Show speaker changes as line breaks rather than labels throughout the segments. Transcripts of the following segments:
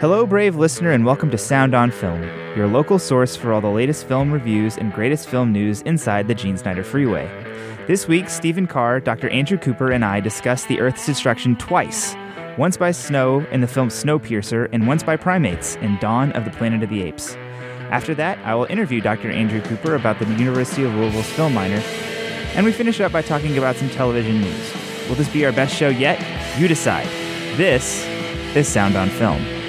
Hello, brave listener, and welcome to Sound on Film, your local source for all the latest film reviews and greatest film news inside the Gene Snyder Freeway. This week, Steven Carr, Dr. Andrew Cooper, and I discuss the Earth's destruction twice once by snow in the film Snowpiercer, and once by primates in Dawn of the Planet of the Apes. After that, I will interview Dr. Andrew Cooper about the University of Louisville's film minor, and we finish up by talking about some television news. Will this be our best show yet? You decide. This is Sound on Film.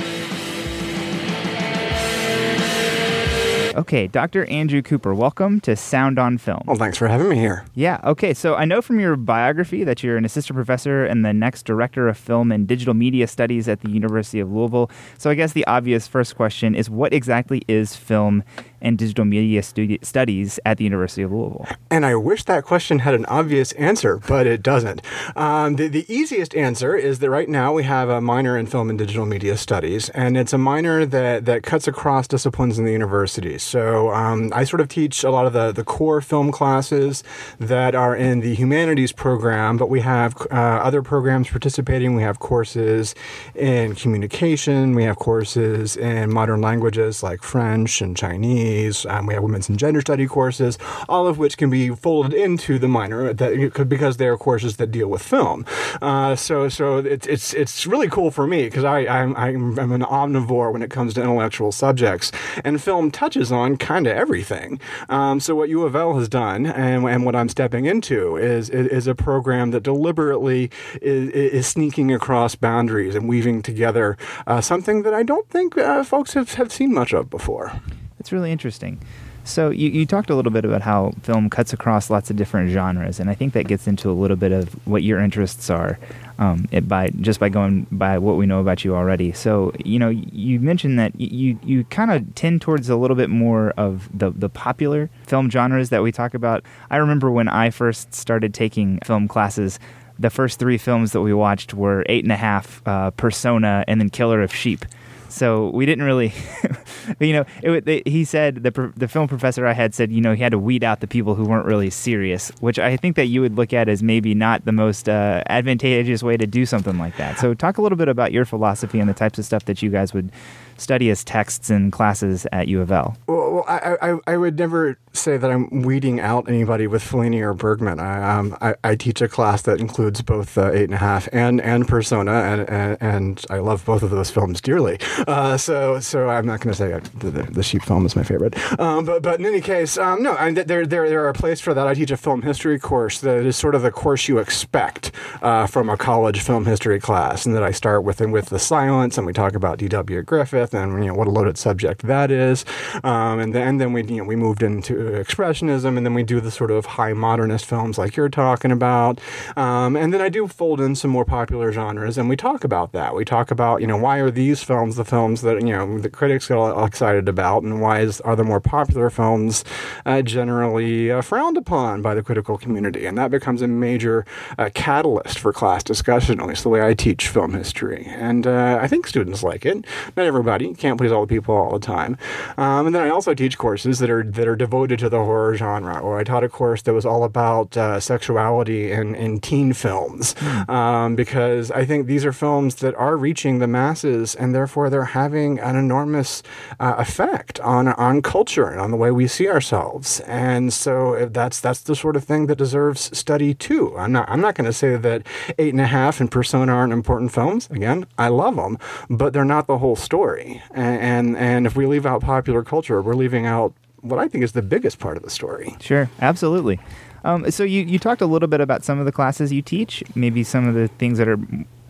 Okay, Dr. Andrew Cooper, welcome to Sound on Film.
Well, thanks for having me here.
Yeah, okay. So I know from your biography that you're an assistant professor and the next director of film and digital media studies at the University of Louisville. So I guess the obvious first question is what exactly is film and digital media studi- studies at the University of Louisville?
And I wish that question had an obvious answer, but it doesn't. Um, the, the easiest answer is that right now we have a minor in film and digital media studies, and it's a minor that, that cuts across disciplines in the university. So um, I sort of teach a lot of the, the core film classes that are in the humanities program, but we have uh, other programs participating. We have courses in communication, we have courses in modern languages like French and Chinese. Um, we have women's and gender study courses, all of which can be folded into the minor that, because they are courses that deal with film. Uh, so so it's it's it's really cool for me because I I'm, I'm I'm an omnivore when it comes to intellectual subjects, and film touches on kind of everything. Um, so what U of L has done, and, and what I'm stepping into, is is a program that deliberately is, is sneaking across boundaries and weaving together uh, something that I don't think uh, folks have, have seen much of before.
That's really interesting. So you, you talked a little bit about how film cuts across lots of different genres, and I think that gets into a little bit of what your interests are, um, by just by going by what we know about you already. So you know, you mentioned that you you kind of tend towards a little bit more of the the popular film genres that we talk about. I remember when I first started taking film classes. The first three films that we watched were Eight and a Half, uh, Persona, and then Killer of Sheep. So we didn't really, you know, it, they, he said the the film professor I had said, you know, he had to weed out the people who weren't really serious, which I think that you would look at as maybe not the most uh, advantageous way to do something like that. So talk a little bit about your philosophy and the types of stuff that you guys would study as texts in classes at U of L.
Well, I, I, I would never say that I'm weeding out anybody with Fellini or Bergman. I, um, I, I teach a class that includes both uh, Eight and a Half and and Persona, and, and, and I love both of those films dearly. Uh, so so I'm not going to say the, the, the, sheep film is my favorite. Um, but but in any case, um, no, I, there there there are a place for that. I teach a film history course that is sort of the course you expect uh, from a college film history class, and that I start with with the silence, and we talk about D.W. Griffith and you know what a loaded subject that is, um, and then and then we you know we moved into expressionism, and then we do the sort of high modernist films like you're talking about, um, and then I do fold in some more popular genres, and we talk about that. We talk about you know why are these films the films that you know the critics get all excited about, and why is, are the more popular films uh, generally uh, frowned upon by the critical community, and that becomes a major uh, catalyst for class discussion. At least the way I teach film history, and uh, I think students like it. Not everybody can't please all the people all the time, um, and then I also teach courses that are that are devoted to the horror genre. Or I taught a course that was all about uh, sexuality in, in teen films, mm. um, because I think these are films that are reaching the masses, and therefore they're having an enormous uh, effect on on culture and on the way we see ourselves. And so that's that's the sort of thing that deserves study too. I'm not I'm not going to say that Eight and a Half and Persona aren't important films. Again, I love them, but they're not the whole story. And and, and if we leave out popular culture, we're leaving out what I think is the biggest part of the story.
Sure, absolutely. Um, so you, you talked a little bit about some of the classes you teach, maybe some of the things that are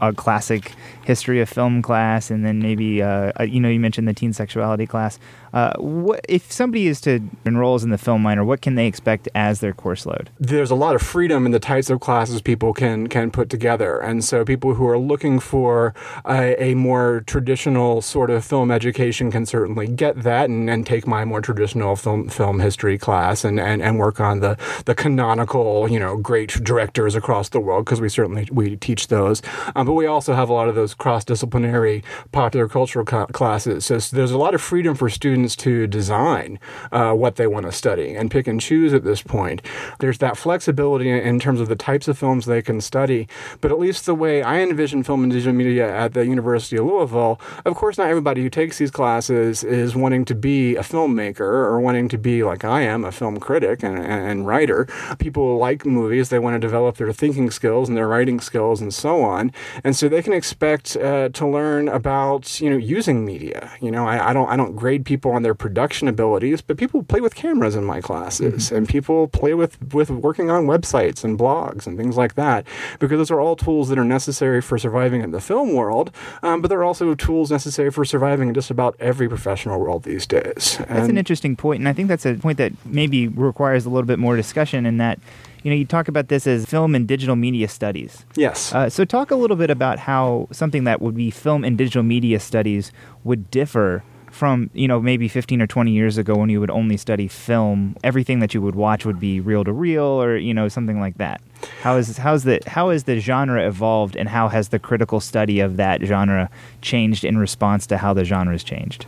a classic history of film class, and then maybe uh, you know you mentioned the teen sexuality class. Uh, what if somebody is to enroll in the film minor? What can they expect as their course load?
There's a lot of freedom in the types of classes people can can put together, and so people who are looking for a, a more traditional sort of film education can certainly get that and, and take my more traditional film film history class and, and, and work on the the canonical you know great directors across the world because we certainly we teach those. Um, but we also have a lot of those cross disciplinary popular cultural co- classes. So, so, there's a lot of freedom for students to design uh, what they want to study and pick and choose at this point. There's that flexibility in terms of the types of films they can study, but at least the way I envision film and digital media at the University of Louisville, of course, not everybody who takes these classes is wanting to be a filmmaker or wanting to be like I am, a film critic and, and writer. People like movies, they want to develop their thinking skills and their writing skills and so on. And so they can expect uh, to learn about, you know, using media. You know, I, I, don't I don't grade people on their production abilities, but people play with cameras in my classes mm-hmm. and people play with, with working on websites and blogs and things like that because those are all tools that are necessary for surviving in the film world, um, but they're also tools necessary for surviving in just about every professional world these days.
And that's an interesting point, and I think that's a point that maybe requires a little bit more discussion in that you know, you talk about this as film and digital media studies.
Yes.
Uh, so, talk a little bit about how something that would be film and digital media studies would differ from you know maybe 15 or 20 years ago when you would only study film everything that you would watch would be reel to reel or you know something like that how is how's the how has the genre evolved, and how has the critical study of that genre changed in response to how the genre has changed?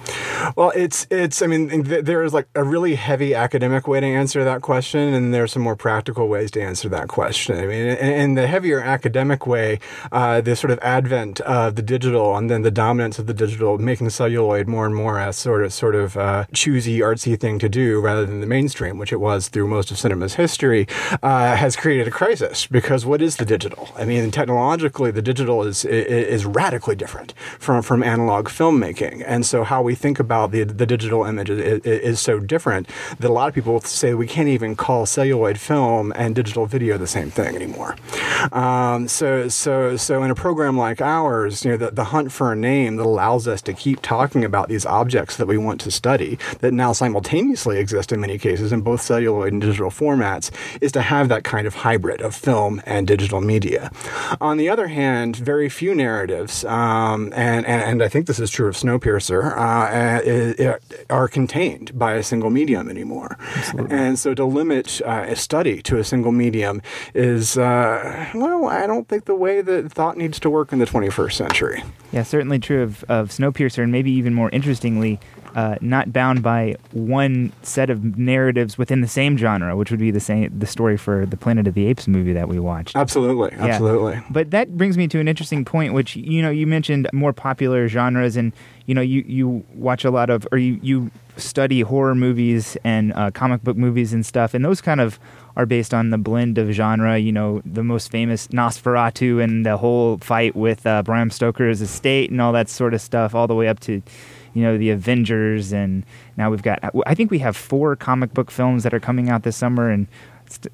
Well, it's it's. I mean, th- there is like a really heavy academic way to answer that question, and there are some more practical ways to answer that question. I mean, in, in the heavier academic way, uh, the sort of advent of the digital and then the dominance of the digital, making celluloid more and more a sort of sort of uh, choosy, artsy thing to do rather than the mainstream, which it was through most of cinema's history, uh, has created a crisis because what is the digital? I mean, technologically, the digital is is radically different from from analog filmmaking, and so how we think about the the digital image is, is so different that a lot of people say we can't even call celluloid film and digital video the same thing anymore. Um, so so so in a program like ours, you know, the, the hunt for a name that allows us to keep talking about these objects that we want to study that now simultaneously exist in many cases in both celluloid and digital formats is to have that kind of hybrid of film and digital media. On the other hand, very few narratives, um, and, and, and I think this is true of Snowpiercer, uh, are contained by a single medium anymore. Absolutely. And so to limit uh, a study to a single medium is, uh, well, I don't think the way that thought needs to work in the 21st century.
Yeah, certainly true of, of Snowpiercer, and maybe even more interestingly, uh, not bound by one set of narratives within the same genre, which would be the same the story for the Planet of the Apes movie that we watched.
Absolutely, absolutely.
Yeah. But that brings me to an interesting point, which you know you mentioned more popular genres, and you know you you watch a lot of or you you study horror movies and uh, comic book movies and stuff, and those kind of are based on the blend of genre. You know, the most famous Nosferatu and the whole fight with uh, Bram Stoker's estate and all that sort of stuff, all the way up to you know, the Avengers, and now we've got. I think we have four comic book films that are coming out this summer, and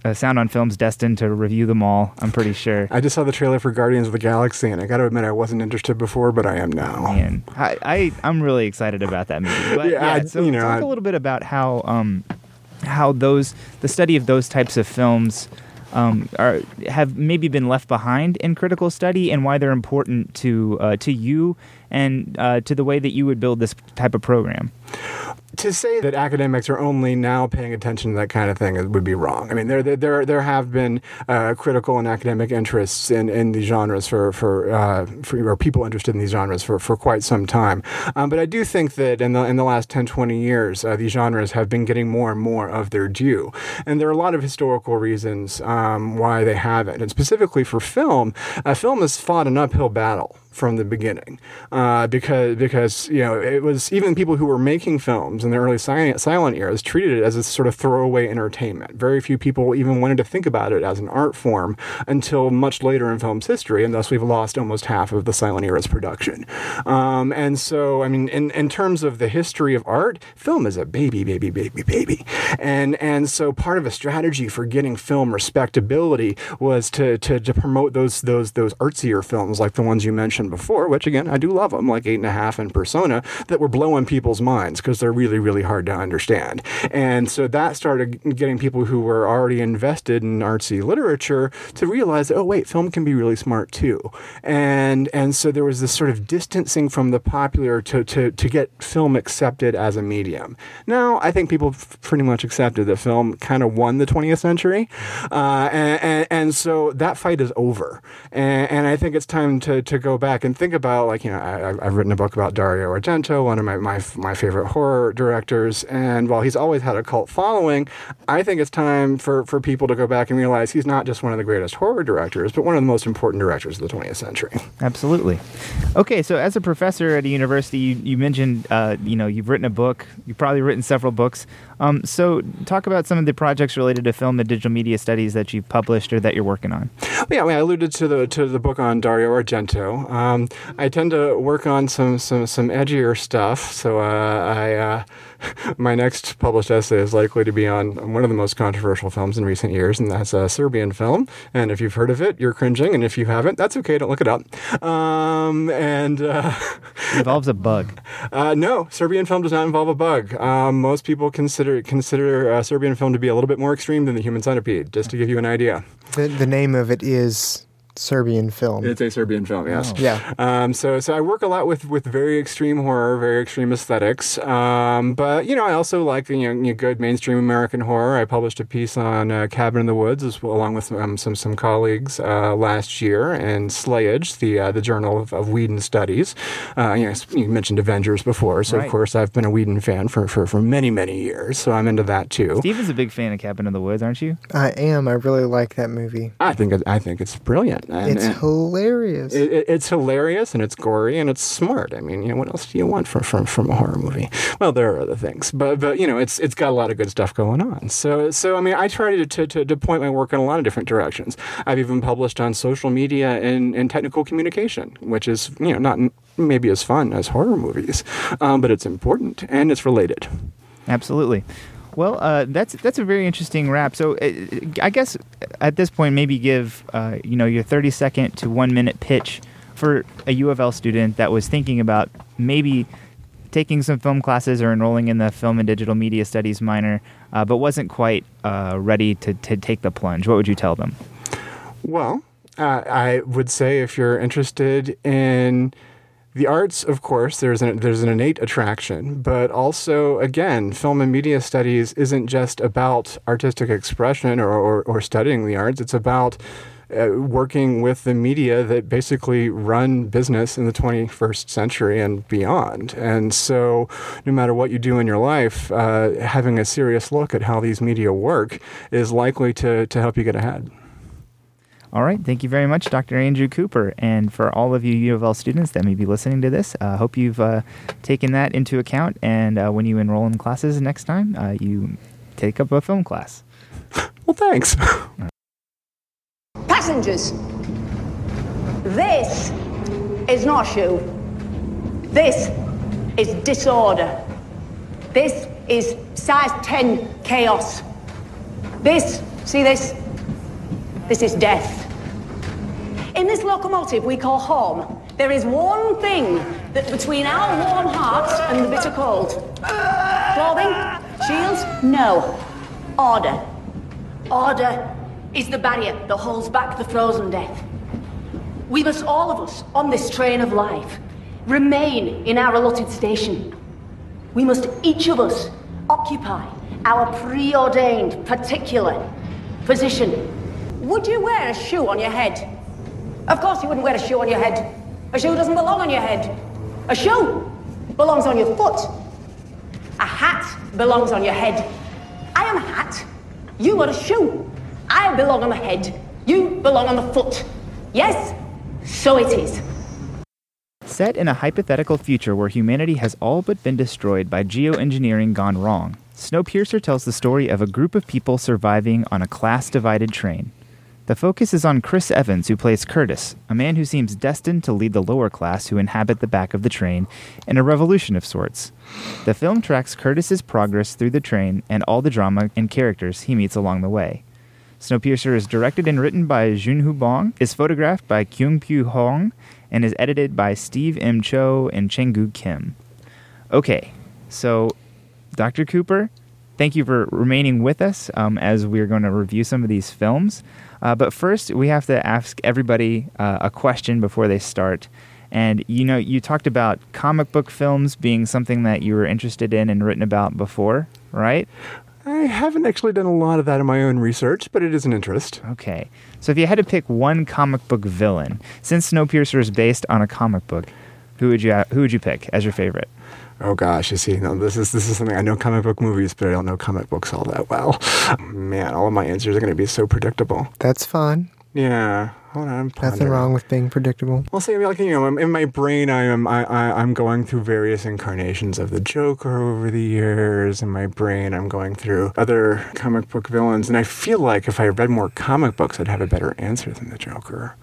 uh, Sound on Film's destined to review them all. I'm pretty sure.
I just saw the trailer for Guardians of the Galaxy, and I got to admit, I wasn't interested before, but I am now.
Man, I, I am really excited about that movie. But yeah, yeah so you know, talk I, a little bit about how um how those the study of those types of films um, are have maybe been left behind in critical study and why they're important to uh, to you and uh, to the way that you would build this type of program
to say that academics are only now paying attention to that kind of thing would be wrong. I mean, there there there have been uh, critical and academic interests in, in these genres for for, uh, for or people interested in these genres for, for quite some time. Um, but I do think that in the in the last 10, 20 years, uh, these genres have been getting more and more of their due, and there are a lot of historical reasons um, why they haven't. And specifically for film, uh, film has fought an uphill battle from the beginning uh, because because you know it was even people who were making films in the early silent, silent eras treated it as a sort of throwaway entertainment. Very few people even wanted to think about it as an art form until much later in film's history, and thus we've lost almost half of the silent era's production. Um, and so, I mean, in, in terms of the history of art, film is a baby, baby, baby, baby, and and so part of a strategy for getting film respectability was to to, to promote those those those artsier films like the ones you mentioned mentioned before, which again, I do love them, like Eight and a Half and Persona, that were blowing people's minds because they're really, really hard to understand. And so that started getting people who were already invested in artsy literature to realize, oh, wait, film can be really smart too. And, and so there was this sort of distancing from the popular to, to, to get film accepted as a medium. Now, I think people pretty much accepted that film kind of won the 20th century. Uh, and, and, and, so that fight is over. And, and, I think it's time to, to go back and think about, like, you know, I, have written a book about Dario Argento, one of my, my, my favorite horror directors. And while he's always had a cult following, I think it's time for, for people to go back and realize he's not just one of the greatest horror directors, but one of the most important directors of the 20th century.
Absolutely. Okay, so as a professor at a university, you, you mentioned, uh, you know, you've written a book. You've probably written several books. Um, so, talk about some of the projects related to film and digital media studies that you've published or that you're working on.
Yeah, I, mean, I alluded to the to the book on Dario Argento. Um, I tend to work on some some some edgier stuff. So uh, I. Uh, my next published essay is likely to be on one of the most controversial films in recent years, and that's a Serbian film. And if you've heard of it, you're cringing, and if you haven't, that's okay. Don't look it up. Um, and uh,
it involves a bug.
Uh, no, Serbian film does not involve a bug. Um, most people consider consider uh, Serbian film to be a little bit more extreme than the Human Centipede. Just to give you an idea.
The, the name of it is Serbian film.
It's a Serbian film, yes.
Oh. Yeah.
Um, so, so I work a lot with, with very extreme horror, very extreme aesthetics. Um, but you know, I also like you know, good mainstream American horror. I published a piece on uh, Cabin in the Woods, as well, along with um, some some colleagues uh, last year, and Slayage, the uh, the Journal of, of Whedon Studies. Uh, you, know, you mentioned Avengers before, so
right.
of course I've been a Whedon fan for, for for many many years. So I'm into that too.
Steve is a big fan of Cabin in the Woods, aren't you?
I am. I really like that movie.
I think I think it's brilliant.
And, it's and, hilarious.
It, it, it's hilarious and it's gory and it's smart. I mean, you know, what else do you want from, from, from a horror movie? Well, there are other things, but but you know, it's it's got a lot of good stuff going on. So so I mean, I try to to, to, to point my work in a lot of different directions. I've even published on social media and, and technical communication, which is you know not maybe as fun as horror movies, um, but it's important and it's related.
Absolutely. Well, uh, that's that's a very interesting wrap. So, uh, I guess at this point, maybe give uh, you know your thirty second to one minute pitch for a U of L student that was thinking about maybe taking some film classes or enrolling in the film and digital media studies minor, uh, but wasn't quite uh, ready to to take the plunge. What would you tell them?
Well, uh, I would say if you're interested in the arts, of course, there's an, there's an innate attraction, but also, again, film and media studies isn't just about artistic expression or, or, or studying the arts. It's about uh, working with the media that basically run business in the 21st century and beyond. And so, no matter what you do in your life, uh, having a serious look at how these media work is likely to, to help you get ahead.
All right. Thank you very much, Dr. Andrew Cooper. And for all of you U of L students that may be listening to this, I uh, hope you've uh, taken that into account. And uh, when you enroll in classes next time, uh, you take up a film class.
Well, thanks.
Passengers, this is not a shoe. This is disorder. This is size 10 chaos. This, see this? This is death. In this locomotive we call home, there is one thing that between our warm hearts and the bitter cold. Clothing? Shields? No. Order. Order is the barrier that holds back the frozen death. We must all of us, on this train of life, remain in our allotted station. We must each of us occupy our preordained particular position would you wear a shoe on your head? Of course you wouldn't wear a shoe on your head. A shoe doesn't belong on your head. A shoe belongs on your foot. A hat belongs on your head. I am a hat. You are a shoe. I belong on the head. You belong on the foot. Yes, so it is.
Set in a hypothetical future where humanity has all but been destroyed by geoengineering gone wrong, Snowpiercer tells the story of a group of people surviving on a class divided train. The focus is on Chris Evans, who plays Curtis, a man who seems destined to lead the lower class who inhabit the back of the train in a revolution of sorts. The film tracks Curtis's progress through the train and all the drama and characters he meets along the way. Snowpiercer is directed and written by Joonho Bong, is photographed by Kyung-pyo Hong, and is edited by Steve M. Choe and Changju Kim. Okay, so Dr. Cooper, thank you for remaining with us um, as we're going to review some of these films. Uh, but first, we have to ask everybody uh, a question before they start. And you know, you talked about comic book films being something that you were interested in and written about before, right?
I haven't actually done a lot of that in my own research, but it is an interest.
Okay. So if you had to pick one comic book villain, since Snowpiercer is based on a comic book, who would you who would you pick as your favorite?
Oh gosh, you see, no, this is this is something I know comic book movies, but I don't know comic books all that well. Man, all of my answers are going to be so predictable.
That's fine.
Yeah, hold on, I'm
Nothing wrong with being predictable.
Well, see, I mean, like you know, I'm- in my brain, I am I, I I'm going through various incarnations of the Joker over the years. In my brain, I'm going through other comic book villains, and I feel like if I read more comic books, I'd have a better answer than the Joker.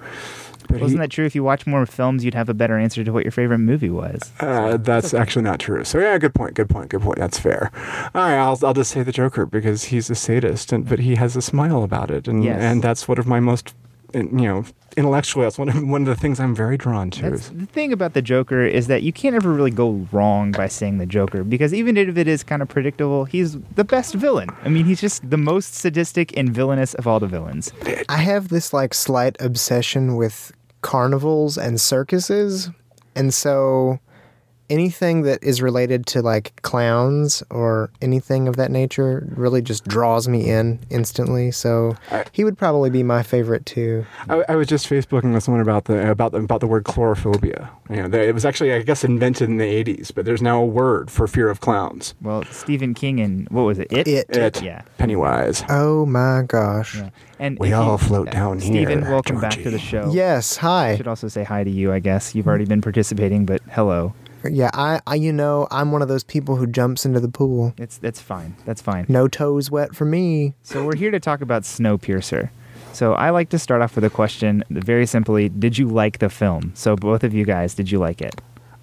But
Wasn't
he-
that true? If you watch more films, you'd have a better answer to what your favorite movie was.
Uh, that's actually not true. So yeah, good point. Good point. Good point. That's fair. All right, I'll I'll just say the Joker because he's a sadist, and but he has a smile about it, and
Yes.
and that's one of my most, you know, intellectually, that's one of one of the things I'm very drawn to.
That's the thing about the Joker is that you can't ever really go wrong by saying the Joker because even if it is kind of predictable, he's the best villain. I mean, he's just the most sadistic and villainous of all the villains.
I have this like slight obsession with carnivals and circuses. And so anything that is related to like clowns or anything of that nature really just draws me in instantly. So he would probably be my favorite too.
I, I was just Facebooking with someone about the about the, about the word coulrophobia. You know, they, it was actually I guess invented in the '80s, but there's now a word for fear of clowns.
Well, Stephen King and what was it? It.
It.
It.
Yeah.
Pennywise.
Oh my gosh.
Yeah. And
We
if
all float down
Steven,
here, Steven,
welcome back to the show.
Yes, Hi.
I
hi.
should also say hi to you. I guess you've already been participating, but hello.
Yeah, I, I you know, I'm one of those people who jumps into the pool.
It's that's fine. That's fine.
No toes wet for me.
So we're here to talk about Snowpiercer. So I like to start off with a question, very simply: Did you like the film? So both of you guys, did you like it?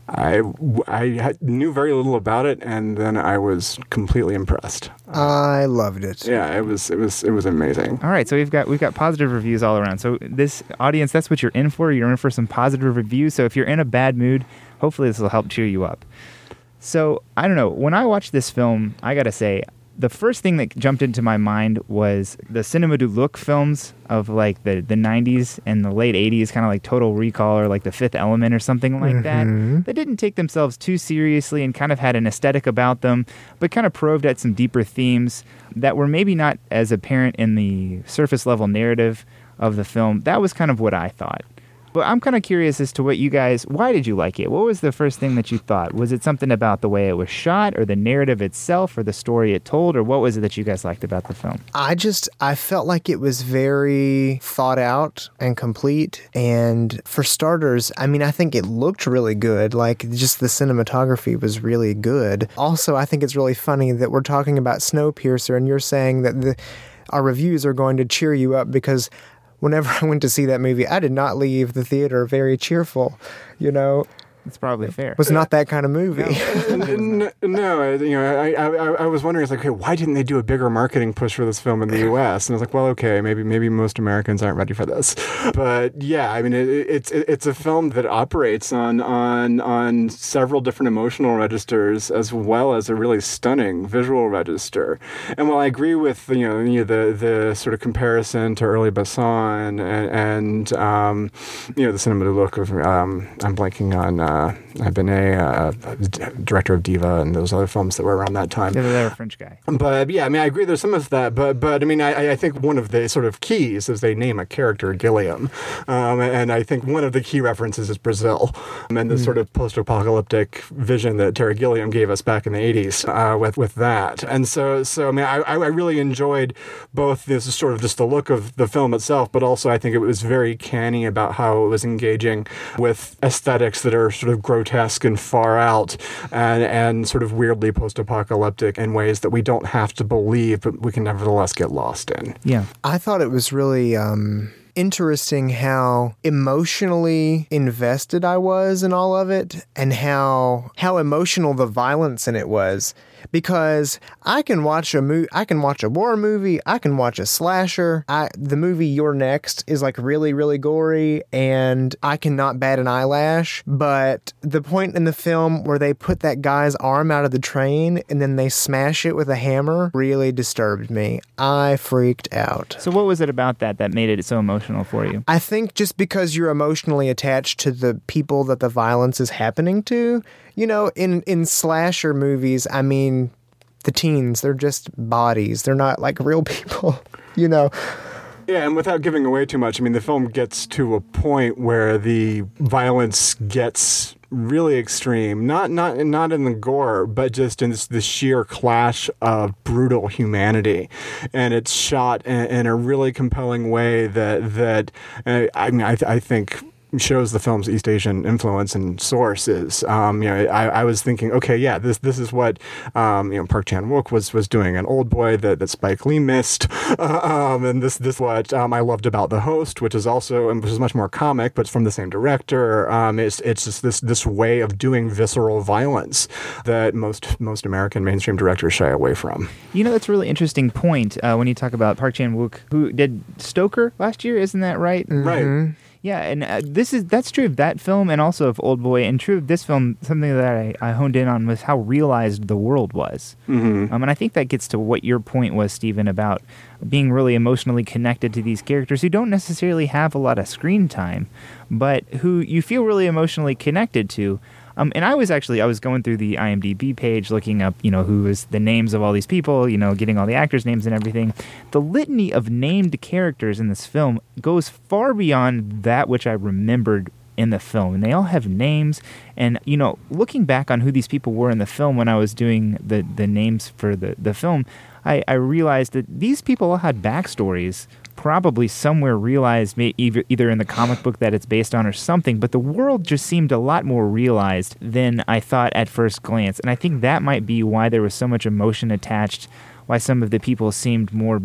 I I had, knew very little about it, and then I was completely impressed.
I loved it.
Yeah, it was it was it was amazing.
All right, so we've got we've got positive reviews all around. So this audience, that's what you're in for. You're in for some positive reviews. So if you're in a bad mood, hopefully this will help cheer you up. So I don't know. When I watched this film, I gotta say, the first thing that jumped into my mind was the cinema du look films of like the the 90s and the late 80s, kind of like Total Recall or like The Fifth Element or something like that. Mm-hmm. That didn't take themselves too seriously and kind of had an aesthetic about them, but kind of probed at some deeper themes that were maybe not as apparent in the surface level narrative of the film. That was kind of what I thought. But I'm kind of curious as to what you guys, why did you like it? What was the first thing that you thought? Was it something about the way it was shot or the narrative itself or the story it told or what was it that you guys liked about the film?
I just I felt like it was very thought out and complete and for starters, I mean I think it looked really good. Like just the cinematography was really good. Also, I think it's really funny that we're talking about Snowpiercer and you're saying that the our reviews are going to cheer you up because whenever I went to see that movie, I did not leave the theater very cheerful, you know.
It's probably fair.
It was not that kind of movie.
N- no, you know, I, I I I was wondering, it's like, okay, why didn't they do a bigger marketing push for this film in the U.S.? And I was like, well, okay, maybe maybe most Americans aren't ready for this, but yeah, I mean, it, it's it, it's a film that operates on on on several different emotional registers as well as a really stunning visual register. And while I agree with you know, you know the the sort of comparison to early Besson and, and um, you know the cinema look of um, I'm blanking on uh, Beineix, uh, director of Diva, and those other films that were around that time.
Yeah, they're a French guy.
But yeah, I mean, I agree. There's some of that, but but I mean, I, I think one of the sort of keys is they name a character Gilliam, um, and I think one of the key references is Brazil, and the sort of post-apocalyptic vision that Terry Gilliam gave us back in the '80s uh, with with that. And so so I mean, I, I really enjoyed both this sort of just the look of the film itself, but also I think it was very canny about how it was engaging with aesthetics that are sort of grotesque and far out, and and sort of weirdly post-apocalyptic in ways that we don't have to believe, but we can nevertheless get lost in.
Yeah.
I thought it was really um, interesting how emotionally invested I was in all of it, and how how emotional the violence in it was. Because I can watch a movie, I can watch a war movie, I can watch a slasher. I, the movie You're Next is like really, really gory, and I cannot bat an eyelash. But the point in the film where they put that guy's arm out of the train and then they smash it with a hammer really disturbed me. I freaked out.
So, what was it about that that made it so emotional for you?
I think just because you're emotionally attached to the people that the violence is happening to, you know, in in slasher movies, I mean, the teens, they're just bodies. They're not like real people, you know.
Yeah, and without giving away too much, I mean, the film gets to a point where the violence gets really extreme. Not not not in the gore, but just in this, the sheer clash of brutal humanity, and it's shot in, in a really compelling way that that uh, I mean, I, I think shows the film's East Asian influence and source is. Um, you know, I, I, was thinking, okay, yeah, this this is what um, you know Park Chan Wook was was doing an Old Boy that, that Spike Lee missed, um, and this this what um, I loved about The Host, which is also which is much more comic, but from the same director. Um, it's it's just this this way of doing visceral violence that most most American mainstream directors shy away from.
You know, that's a really interesting point uh, when you talk about Park Chan Wook, who did Stoker last year, isn't that right?
Mm-hmm.
Yeah, and uh, this is that's true of that film and also of Old Boy, and true of this film. Something that I, I honed in on was how realized the world was,
mm-hmm.
um, and I think that gets to what your point was, Steven, about being really emotionally connected to these characters who don't necessarily have a lot of screen time, but who you feel really emotionally connected to. Um, and I was actually I was going through the IMDb page looking up you know who was the names of all these people you know getting all the actors names and everything. The litany of named characters in this film goes far beyond that which I remembered in the film and they all have names and you know looking back on who these people were in the film when I was doing the the names for the the film I, I realized that these people all had backstories probably somewhere realized either, in the comic book that it's based on or something but the world just seemed a lot more realized than i thought at first glance. And i think that might be why there was so much emotion attached why some of the people seemed more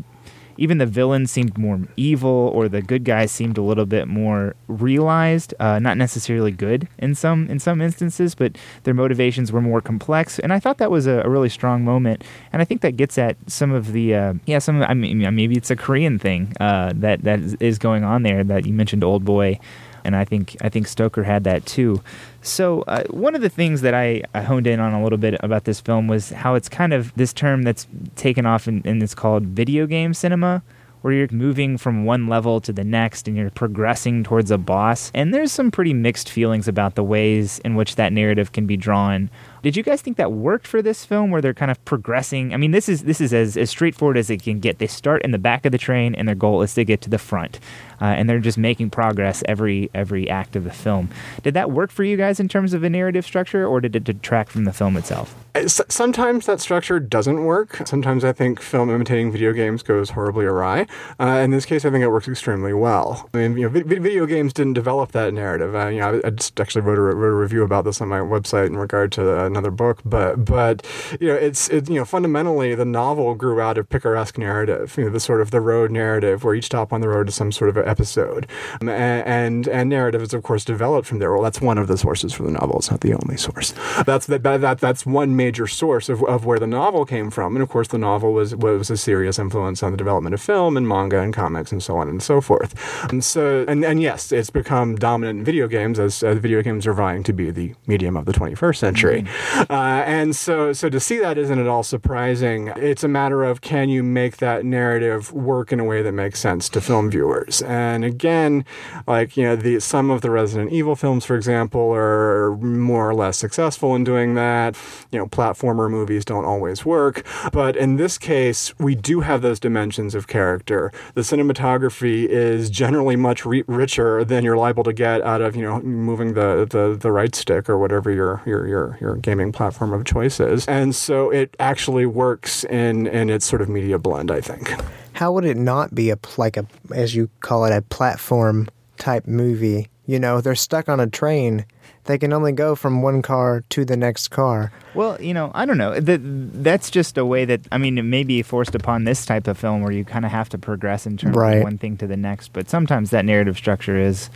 even the villains seemed more evil or the good guys seemed a little bit more realized uh, not necessarily good in some in some instances but their motivations were more complex. And i thought that was a, a really strong moment. And i think that gets at some of the uh, yeah some i mean maybe it's a korean thing uh, that that is going on there that you mentioned old boy. And I think I think Stoker had that too. So uh, one of the things that I, I, honed in on a little bit about this film was how it's kind of this term that's taken off and, and it's called video game cinema where you're moving from one level to the next and you're progressing towards a boss. And there's some pretty mixed feelings about the ways in which that narrative can be drawn. Did you guys think that worked for this film where they're kind of progressing? I mean, this is this is as, as straightforward as it can get. They start in the back of the train and their goal is to get to the front. Uh, and they're just making progress every every act of the film. Did that work for you guys in terms of a narrative structure or did it detract from the film itself?
Sometimes that structure doesn't work. Sometimes I think film imitating video games goes horribly awry. Uh, in this case, I think it works extremely well. I mean, you know, vi- video games didn't develop that narrative. Uh, you know, I, just actually wrote a, wrote a, review about this on my website in regard to another book. But but you know, it's it, you know fundamentally the novel grew out of picaresque narrative. You know, the sort of the road narrative where each stop on the road is some sort of episode, um, and, and, narrative is of course developed from there. Well, that's one of the sources for the novel. It's not the only source. That's that, that, that that's one major source of, of where the novel came from. And of course, the novel was was a serious influence on the development of film and manga and comics and so on and so forth. And so and, and yes, it's become dominant in video games as, as video games are vying to be the medium of the 21st century. Mm-hmm. Uh, and so so to see that isn't at all surprising. It's a matter of can you make that narrative work in a way that makes sense to film viewers. And again, like you know, the some of the Resident Evil films, for example, are more or less successful in doing that. You know, platformer movies don't always work, but in this case, we do have those dimensions of character. The cinematography is generally much re- richer than you're liable to get out of you know moving the, the the right stick or whatever your your your your gaming platform of choice is, and so it actually works in in its sort of media blend. I think.
How would it not be a like a as you call it a platform type movie? You know, they're stuck on a train they can only go from one car to the next car.
Well, you know, I don't know. That that's just a way that I mean, it may be forced upon this type of film where you kind of have to progress in terms right. of one thing to the next. But sometimes that narrative structure is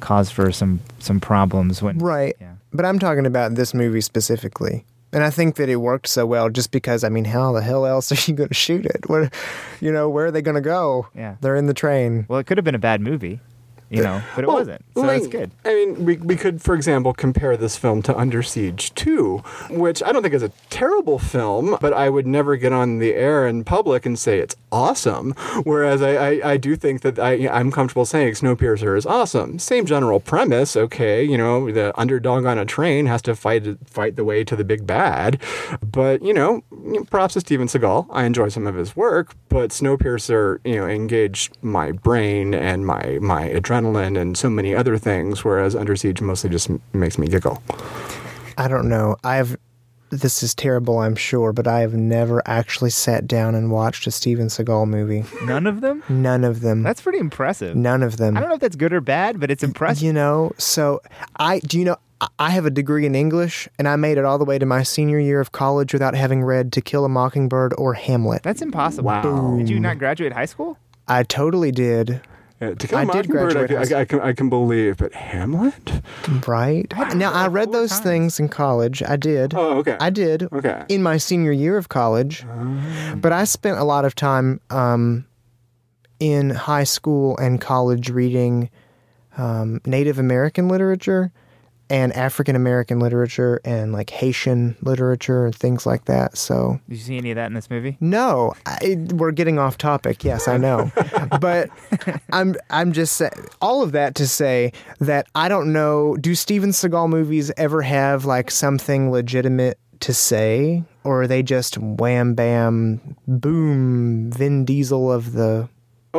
cause for some some problems when
right. Yeah. But I'm talking about this movie specifically And I think that it worked so well just because I mean, how the hell else are you going to shoot it? What, you know, where are they going to go?
Yeah.
they're in the train.
Well, it could have been a bad movie, you know, but it
Well,
wasn't. So
like,
that's good.
I mean, we, we could, for example, compare this film to Under Siege 2, which I don't think is a terrible film, but I would never get on the air in public and say it's awesome. Whereas I, I, I do think that I, I'm comfortable saying Snowpiercer is awesome. Same general premise, okay, you know, the underdog on a train has to fight fight the way to the big bad. But, you know, props to Steven Seagal. I enjoy some of his work, but Snowpiercer, you know, engaged my brain and my, my adrenaline and so many other things, whereas Under Siege mostly just m- makes me giggle.
I don't know. I've this is terrible, I'm sure, but I have never actually sat down and watched a Steven Seagal movie.
None of them?
None of them.
That's pretty impressive.
None of them.
I don't know if that's good or bad, but it's impressive.
You know, so I do you know I- I have a degree in English and I made it all the way to my senior year of college without having read To Kill a Mockingbird or Hamlet.
That's impossible.
Wow.
Did you not graduate high school?
I totally did,
Uh, to Kill a
I did
Mockingbird, I, I, I, can, I can believe, but Hamlet?
right? Now I read those things in college. I did.
Oh, okay.
I did.
Okay.
In my senior year of college. But I spent a lot of time um, in high school and college reading um, Native American literature and African American literature and like Haitian literature and things like that. So
Did you see any of that in this movie?
no, I, we're getting off topic. Yes, I know, but I'm I'm just say, all of that to say that I don't know. Do Steven Seagal movies ever have like something legitimate to say, or are they just wham bam boom Vin Diesel of the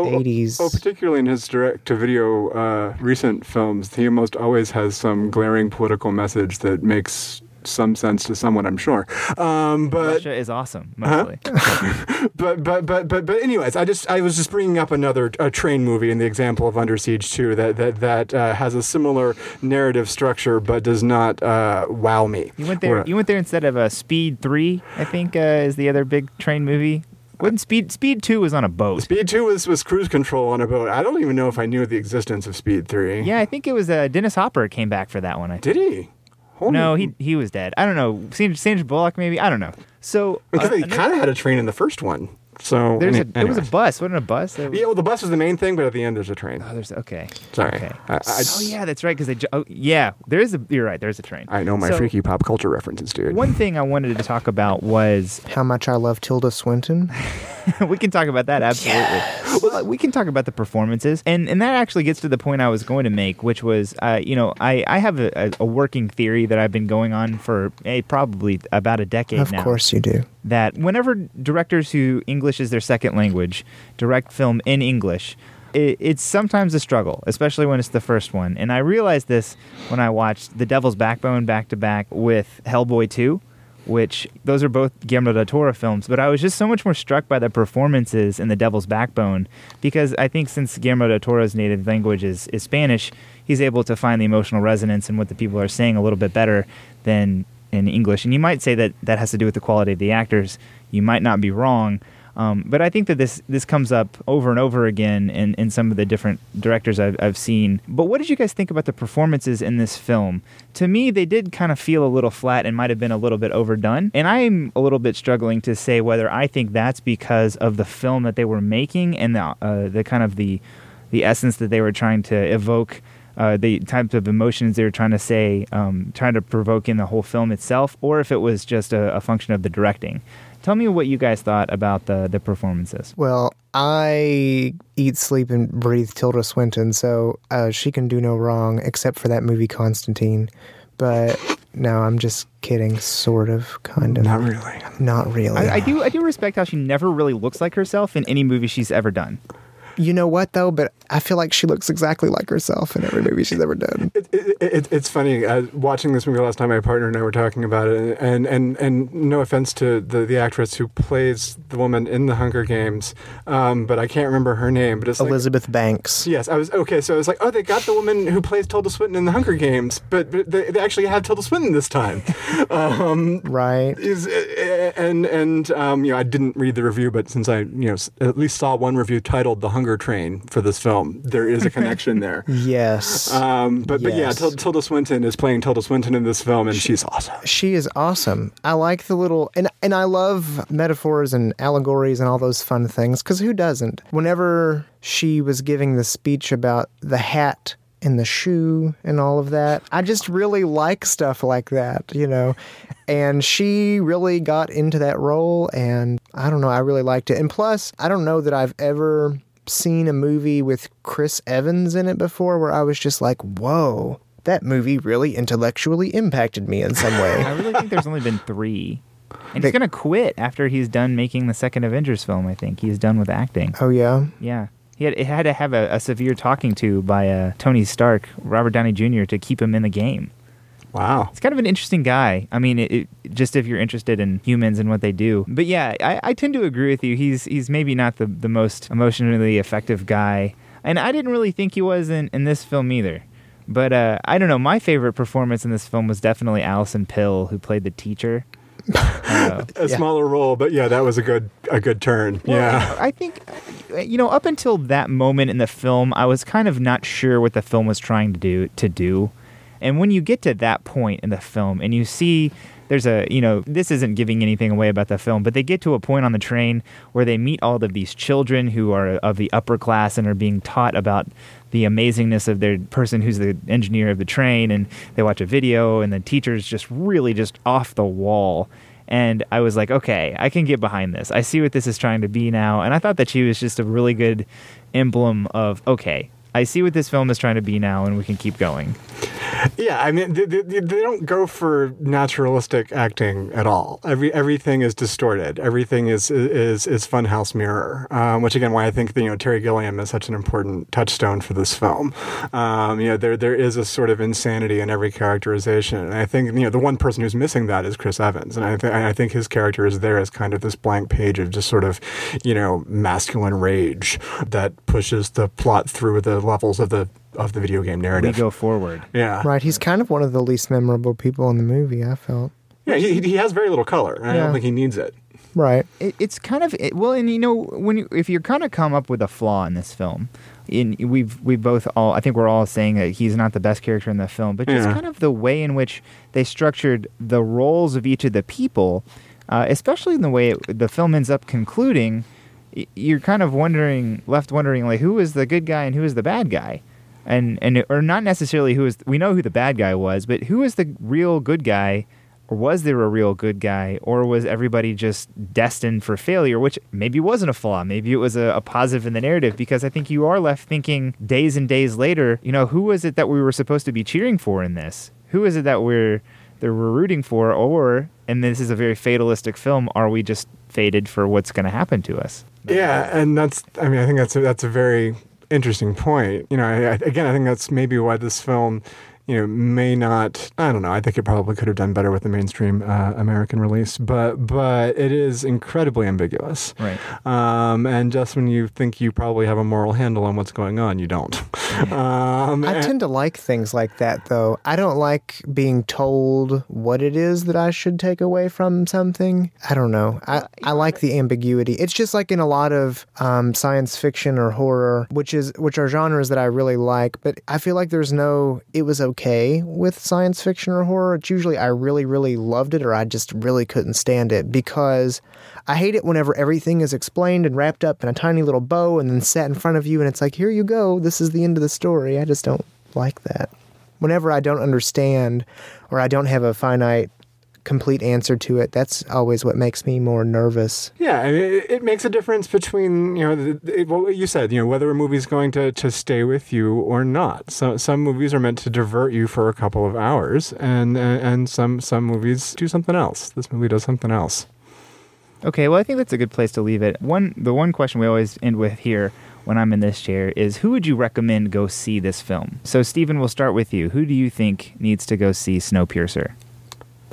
eighties?
Oh, particularly in his direct-to-video uh, recent films, he almost always has some glaring political message that makes some sense to someone, I'm sure. Um, but
Russia is awesome, mostly.
but but but but but anyways, I just I was just bringing up another uh, train movie in the example of Under Siege 2 that that that uh, has a similar narrative structure but does not uh, wow me.
You went there.
Where-
You went there instead of a Speed Three. I think uh, is the other big train movie. Wouldn't Speed Speed Two was on a boat?
Speed 2 was, was cruise control on a boat. I don't even know if I knew the existence of Speed 3.
Yeah, I think it was uh, Dennis Hopper came back for that one. I
Did he? Holy
no, he he was dead. I don't know. Sandra, Sandra Bullock maybe. I don't know. So uh,
they kind of had a train in the first one. So
there's a
any-
there was a bus. Wasn't it a bus? There was-
Yeah, well, the bus was the main thing, but at the end there's a train.
Oh, there's okay.
Sorry.
Okay.
I, I,
oh yeah, that's right. Because they. ju- Oh yeah, there is a. You're right. There's a train.
I know my
So,
freaky pop culture references, dude.
One thing I wanted to talk about was
How much I love Tilda Swinton.
we can talk about that absolutely. Well, we can talk about the performances, and and that actually gets to the point I was going to make, which was, uh, you know, I I have a, a, a working theory that I've been going on for eh, probably about a decade
Of
now.
course you do.
that whenever directors who English is their second language direct film in English, it, it's sometimes a struggle, especially when it's the first one. And I realized this when I watched The Devil's Backbone back to back with Hellboy 2, which those are both Guillermo del Toro films. But I was just so much more struck by the performances in The Devil's Backbone because I think since Guillermo del Toro's native language is, is Spanish, he's able to find the emotional resonance and what the people are saying a little bit better than in English. And you might say that that has to do with the quality of the actors. You might not be wrong. Um, but I think that this this comes up over and over again in, in some of the different directors I've, I've seen. But what did you guys think about the performances in this film? To me, they did kind of feel a little flat and might have been a little bit overdone. And I'm a little bit struggling to say whether I think that's because of the film that they were making and the uh, the kind of the the essence that they were trying to evoke uh, the types of emotions they were trying to say, um, trying to provoke in the whole film itself, or if it was just a, a function of the directing. Tell me what you guys thought about the the performances.
Well, I eat, sleep, and breathe Tilda Swinton, so uh, she can do no wrong except for that movie Constantine. But no, I'm just kidding, sort of, kind of.
Not really.
Not really.
I, I do I do respect how she never really looks like herself in any movie she's ever done.
You know what, though? But I feel like she looks exactly like herself in every movie she's ever done.
It, it, it, it's funny uh, watching this movie last time. My partner and I were talking about it, and and and no offense to the, the actress who plays the woman in the Hunger Games, um, but I can't remember her name. But it's like,
Elizabeth Banks.
Yes, I was okay. So I was like, oh, they got the woman who plays Tilda Swinton in the Hunger Games, but, but they, they actually have Tilda Swinton this time. Um,
Right.
is and and um, you know, I didn't read the review, but since I you know at least saw one review titled "The Hunger Train" for this film, there is a connection there.
Yes.
Um, but but yeah,
Yes.
Tilda Swinton is playing Tilda Swinton in this film, and she's awesome.
She is awesome. I like the little and and I love metaphors and allegories and all those fun things cuz who doesn't? Whenever she was giving the speech about the hat and the shoe and all of that, I just really like stuff like that, you know. And she really got into that role and I don't know, I really liked it. And plus, I don't know that I've ever seen a movie with Chris Evans in it before where I was just like, "Whoa, that movie really intellectually impacted me in some way."
I really think there's only been three. And he's gonna quit after he's done making the second Avengers film. I think he's done with acting.
oh yeah.
Yeah, he had, it had to have a, a severe talking to by uh, Tony Stark, Robert Downey Jr. to keep him in the game.
Wow.
It's kind of an interesting guy. I mean, it, it, just if you're interested in humans and what they do. But yeah, I, I tend to agree with you. He's he's maybe not the, the most emotionally effective guy, and I didn't really think he was in, in this film either. But uh, I don't know. My favorite performance in this film was definitely Alison Pill, who played the teacher. Uh,
A
Yeah.
smaller role, but yeah, that was a good a good turn.
Well,
yeah.
I think, uh, you know, up until that moment in the film, I was kind of not sure what the film was trying to do. To do, and when you get to that point in the film, and you see there's a, you know, this isn't giving anything away about the film, but they get to a point on the train where they meet all of these children who are of the upper class and are being taught about the amazingness of their person who's the engineer of the train, and they watch a video, and the teacher's just really just off the wall. And I was like, okay, I can get behind this. I see what this is trying to be now. And I thought that she was just a really good emblem of, okay, I see what this film is trying to be now, and we can keep going.
Yeah, I mean, they, they, they don't go for naturalistic acting at all. Every everything is distorted. Everything is is is funhouse mirror, um, which again, why I think you know Terry Gilliam is such an important touchstone for this film. Um, you know, there there is a sort of insanity in every characterization, and I think you know the one person who's missing that is Chris Evans, and I th- I think his character is there as kind of this blank page of just sort of you know masculine rage that pushes the plot through the levels of the of the video game
We
narrative.
go forward.
yeah,
Right, he's kind of one of the least memorable people in the movie, I felt.
Yeah, he, he has very little color. and I
Yeah.
don't think he needs it.
Right.
It, it's kind of it, well, and you know, when you, if you're kind of come up with a flaw in this film, in we've we both all I think we're all saying that he's not the best character in the film, but just
Yeah.
kind of the way in which they structured the roles of each of the people, uh, especially in the way it, the film ends up concluding, y- you're kind of wondering, left wondering, like who is the good guy and who is the bad guy. And, and or not necessarily who is we know who the bad guy was, but who is the real good guy? Or was there a real good guy? Or was everybody just destined for failure which maybe wasn't a flaw. Maybe it was a, a positive in the narrative because i think you are left thinking days and days later you know who was it that we were supposed to be cheering for in this? Who is it that we're that we're rooting for? Or and this is a very fatalistic film are we just fated for what's going to happen to us
Yeah, and that's. I mean, I think that's a, that's a very interesting point. You know, I, I, again, I think that's maybe why this film, you know, may not. I don't know. I think it probably could have done better with the mainstream uh, American release, but but it is incredibly ambiguous.
right
Um, and just when you think you probably have a moral handle on what's going on, you don't. Um,
I
and-
tend to like things like that, though. I don't like being told what it is that I should take away from something. I don't know. I, I like the ambiguity. It's just like in a lot of um, science fiction or horror, which is which are genres that I really like. But I feel like there's no. It was okay with science fiction or horror. It's usually I really really loved it or I just really couldn't stand it because I hate it whenever everything is explained and wrapped up in a tiny little bow and then set in front of you and it's like, here you go, this is the end of the story. I just don't like that. Whenever I don't understand or I don't have a finite, complete answer to it, that's always what makes me more nervous.
Yeah, it, it makes a difference between you know the, the, what you said, you know, whether a movie's going to, to stay with you or not. So some movies are meant to divert you for a couple of hours, and uh, and some some movies do something else. This movie does something else.
Okay, well, I think that's a good place to leave it. One, the one question we always end with here when I'm in this chair is, who would you recommend go see this film? So, Steven, we'll start with you. Who do you think needs to go see Snowpiercer?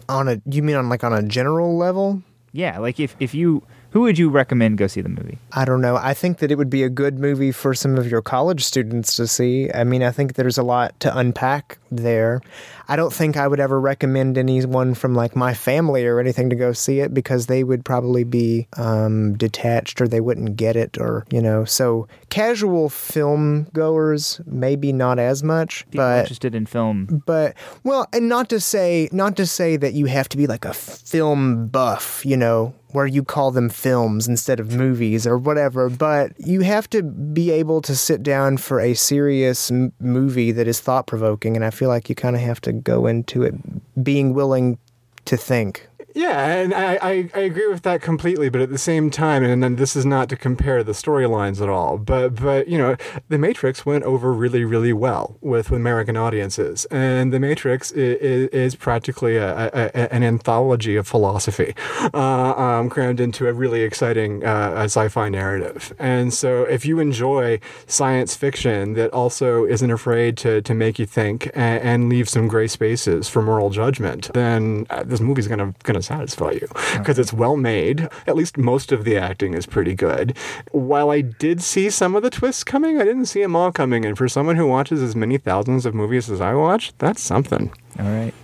On a, you mean on like on a general level?
Yeah, like if if you Who would you recommend go see the movie?
I don't know. I think that it would be a good movie for some of your college students to see. I mean, I think there's a lot to unpack there. I don't think I would ever recommend anyone from like my family or anything to go see it because they would probably be um, detached or they wouldn't get it or, you know. So casual film goers, maybe not as much,
People
but
interested in film.
but well and not to say not to say that you have to be like a film buff you know where you call them films instead of movies or whatever but you have to be able to sit down for a serious m- movie that is thought provoking and i feel like you kind of have to go into it being willing to think
Yeah, and I, I, I agree with that completely. But at the same time, and then this is not to compare the storylines at all, but but you know, The Matrix went over really really well with American audiences, and The Matrix is, is practically a, a, an anthology of philosophy, uh, um, crammed into a really exciting uh, sci-fi narrative. And so, if you enjoy science fiction that also isn't afraid to to make you think and, and leave some gray spaces for moral judgment, then uh, this movie's gonna gonna satisfy you because it's well made. At least most of the acting is pretty good. While I did see some of the twists coming, I didn't see them all coming. And for someone who watches as many thousands of movies as I watch, that's something.
All right.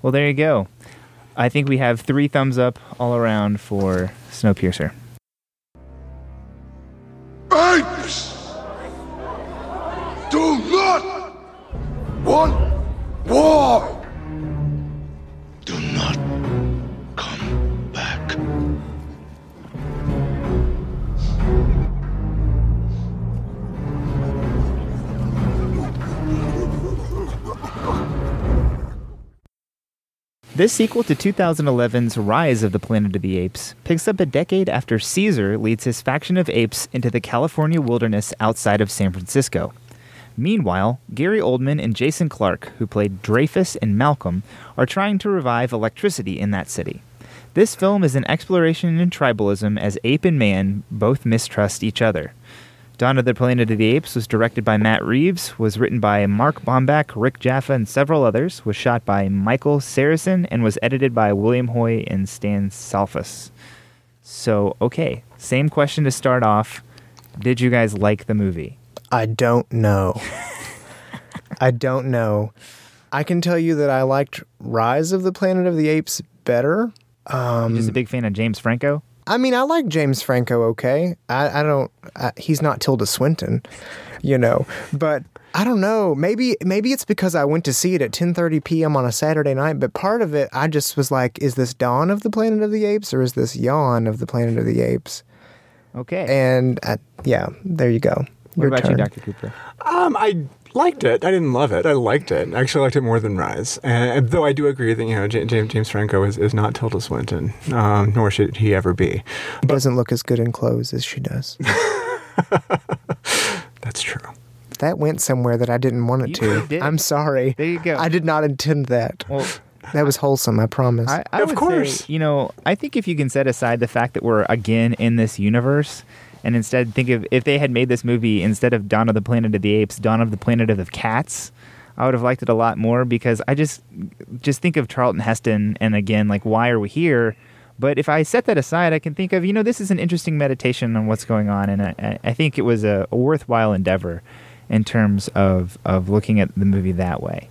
Well, there you go. I think we have three thumbs up all around for Snowpiercer.
Apes! Do not want war!
This sequel to 2011's Rise of the Planet of the Apes picks up a decade after Caesar leads his faction of apes into the California wilderness outside of San Francisco. Meanwhile, Gary Oldman and Jason Clarke, who played Dreyfus and Malcolm, are trying to revive electricity in that city. This film is an exploration in tribalism as ape and man both mistrust each other. Dawn of the Planet of the Apes was directed by Matt Reeves, was written by Mark Bomback, Rick Jaffa, and several others, was shot by Michael Seresin, and was edited by William Hoy and Stan Salfas. So, okay, same question to start off. Did you guys like the movie?
I don't know. I don't know. I can tell you that I liked Rise of the Planet of the Apes better.
I'm just a um, big fan of James Franco.
I mean, I like James Franco. Okay, I, I don't. I, he's not Tilda Swinton, you know. But I don't know. Maybe maybe it's because I went to see it at 10:30 p.m. on a Saturday night. But part of it, I just was like, is this Dawn of the Planet of the Apes or is this Yawn of the Planet of the Apes?
Okay.
And I, yeah, there you go.
what
Your
about
turn.
you, Dr. Cooper?
Um, I liked it. I didn't love it. I liked it. I actually liked it more than Rise. And though I do agree that you know James James Franco is, is not Tilda Swinton, um, nor should he ever be.
Doesn't look as good in clothes as she does.
That's true.
that went somewhere that I didn't want it
You
to.
did.
I'm sorry.
There you go.
I did not intend that.
Well,
that was wholesome. I promise.
I, I
Of course.
say, you know, I think if you can set aside the fact that we're again in this universe, and instead think of if they had made this movie instead of Dawn of the Planet of the Apes, Dawn of the Planet of the Cats, I would have liked it a lot more because I just just think of Charlton Heston, and again, like why are we here? But if I set that aside, I can think of you know this is an interesting meditation on what's going on, and I, I think it was a, a worthwhile endeavor in terms of of looking at the movie that way.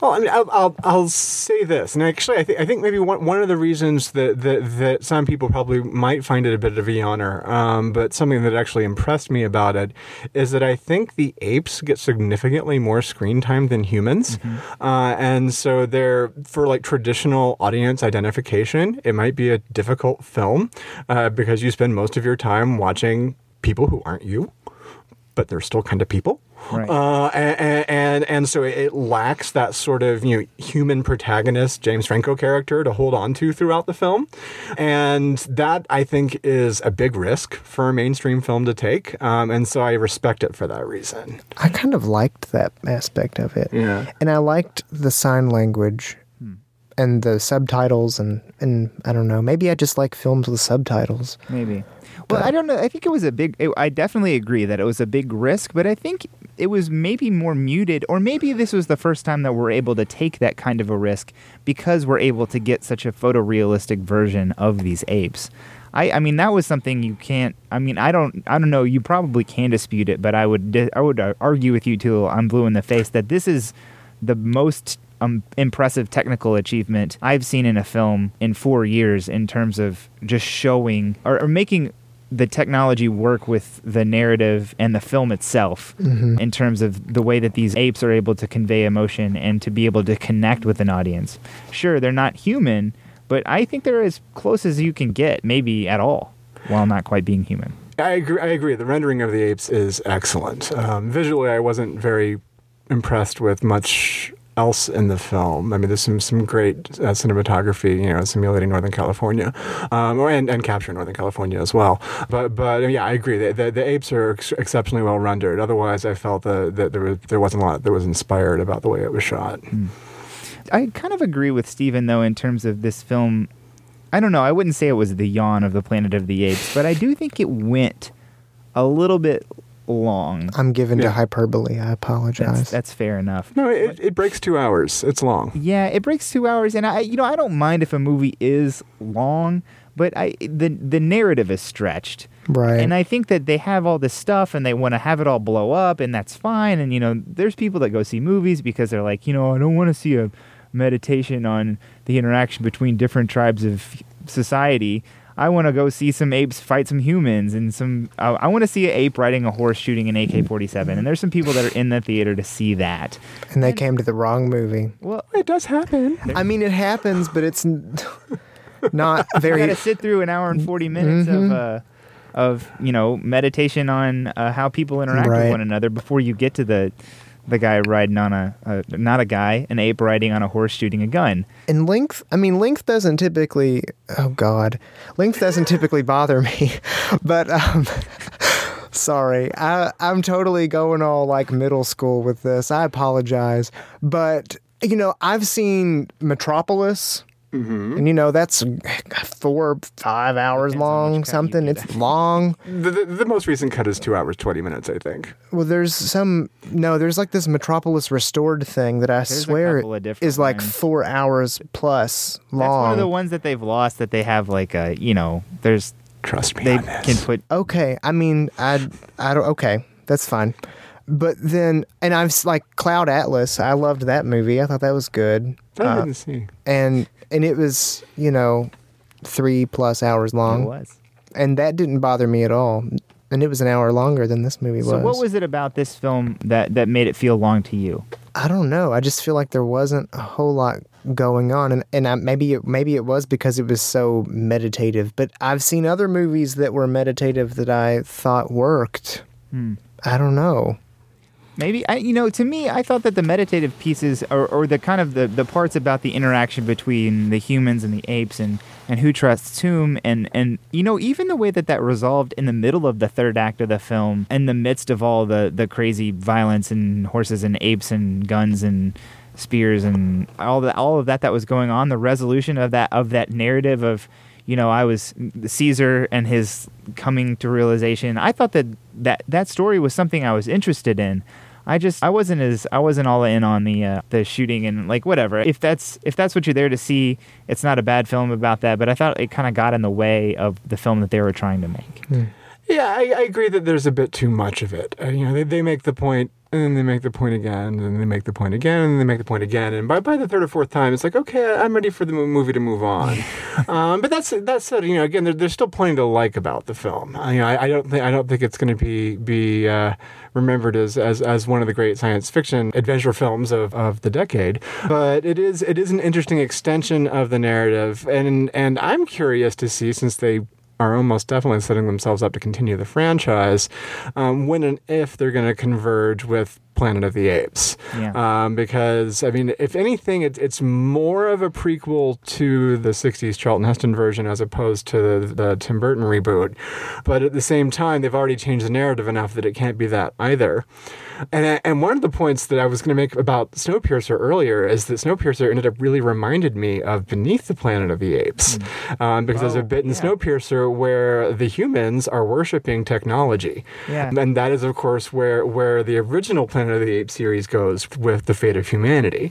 Well, I mean, I'll, I'll, I'll say this, and actually, I think I think maybe one, one of the reasons that, that that some people probably might find it a bit of a yawner, um, but something that actually impressed me about it is that I think the apes get significantly more screen time than humans, uh, and so they're for like traditional audience identification, it might be a difficult film uh, because you spend most of your time watching people who aren't you, but they're still kind of people.
Right.
Uh, and, and and so it lacks that sort of you know human protagonist James Franco character to hold on to throughout the film, and that I think is a big risk for a mainstream film to take. Um, and so I respect it for that reason.
I kind of liked that aspect of it.
Yeah.
And I liked the sign language and the subtitles and and I don't know, maybe I just like films with subtitles.
Maybe. Well, I don't know. I think it was a big. It, I definitely agree that it was a big risk, but I think it was maybe more muted, or maybe this was the first time that we're able to take that kind of a risk because we're able to get such a photorealistic version of these apes. I, I mean that was something you can't. I mean I don't I don't know. You probably can dispute it, but I would I would uh, argue with you till I'm blue in the face that this is the most um, impressive technical achievement I've seen in a film in four years in terms of just showing or, or making the technology work with the narrative and the film itself in terms of the way that these apes are able to convey emotion and to be able to connect with an audience. Sure, they're not human, but I think they're as close as you can get, maybe at all, while not quite being human.
I agree. I agree. The rendering of the apes is excellent. Um, visually, I wasn't very impressed with much else in the film. I mean, there's some some great uh, cinematography, you know, simulating Northern California, um, or and, and capturing Northern California as well. But but yeah, I agree. The, the, the apes are ex- exceptionally well rendered. Otherwise, I felt that, that there was there wasn't a lot that was inspired about the way it was shot.
I kind of agree with Steven, though, in terms of this film. I don't know. I wouldn't say it was the yawn of the Planet of the Apes, but I do think it went a little bit long.
I'm given
Yeah.
to hyperbole. I apologize.
That's, that's fair enough.
No, it, it breaks two hours. It's long.
Yeah, it breaks two hours, and I, you know, I don't mind if a movie is long, but I the the narrative is stretched.
Right.
And I think that they have all this stuff and they want to have it all blow up, and that's fine. And, you know, there's people that go see movies because they're like, you know, I don't want to see a meditation on the interaction between different tribes of society. I want to go see some apes fight some humans and some. I I want to see an ape riding a horse shooting an AK 47. And there's some people that are in the theater to see that.
and they came to the wrong movie.
Well,
It does happen.
I mean, it happens, but it's not
I got
very.
to sit through an hour and 40 minutes
Mm-hmm.
of. Uh, of you know meditation on uh, how people interact with one another before you get to the the guy riding on a, a not a guy an ape riding on a horse shooting a gun
And length, I mean, length doesn't typically, oh God, length doesn't typically bother me. But, um, sorry, I, I'm totally going all like middle school with this. I apologize. But, you know, I've seen Metropolis. And you know that's four, five hours
Depends
long,
which cut you
something. It's long.
The, the, the most recent cut is two hours twenty minutes, I think.
Well, there's some no. There's like this Metropolis restored thing that I
a
swear
couple of different
is like
ones.
four hours plus long.
that's one of the ones that they've lost that they have like a you know there's
Trust me
they
on this.
can put
okay i mean i i don't okay that's fine but then and i've like cloud atlas i loved that movie i thought that was good
I
Uh,
didn't see.
and and it was you know three plus hours
it
long.
was.
And that didn't bother me at all. And it was an hour longer than this movie was.
so what was it about this film that that made it feel long to you?
I don't know. I just feel like there wasn't a whole lot going on. And and I, maybe it maybe it was because it was so meditative. But i've seen other movies that were meditative that i thought worked.
Hmm.
i don't know
Maybe I, you know, to me, I thought that the meditative pieces, or, or the kind of the, the parts about the interaction between the humans and the apes, and, and who trusts whom, and and you know, even the way that that resolved in the middle of the third act of the film, in the midst of all the the crazy violence and horses and apes and guns and spears and all the all of that that was going on, the resolution of that of that narrative of you know, I was Caesar and his coming to realization. I thought that that, that story was something I was interested in. I just I wasn't as I wasn't all in on the uh, the shooting and like whatever. If that's if that's what you're there to see, it's not a bad film about that. But I thought it kind of got in the way of the film that they were trying to make.
Yeah, I, I agree that there's a bit too much of it. Uh, you know, they, they make the point, and then they make the point again, and then they make the point again, and then they make the point again, and by, by the third or fourth time, it's like, okay, I'm ready for the movie to move on. um, but that's that said, you know, again, there, there's still plenty to like about the film. I, you know, I, I don't think I don't think it's going to be be uh, remembered as, as as one of the great science fiction adventure films of, of the decade, but it is it is an interesting extension of the narrative, and and I'm curious to see since they are almost definitely setting themselves up to continue the franchise um, when and if they're going to converge with Planet of the Apes.
Yeah.
Um, because, I mean, if anything, it, it's more of a prequel to the 60s Charlton Heston version as opposed to the, the Tim Burton reboot. But at the same time, they've already changed the narrative enough that it can't be that either. And, and one of the points that I was going to make about Snowpiercer earlier is that Snowpiercer ended up really reminded me of Beneath the Planet of the Apes. Um, because there's a
Oh,
bit in
yeah.
Snowpiercer where the humans are worshiping technology.
Yeah.
And that is, of course, where, where the original Planet of the Apes series goes with the fate of humanity.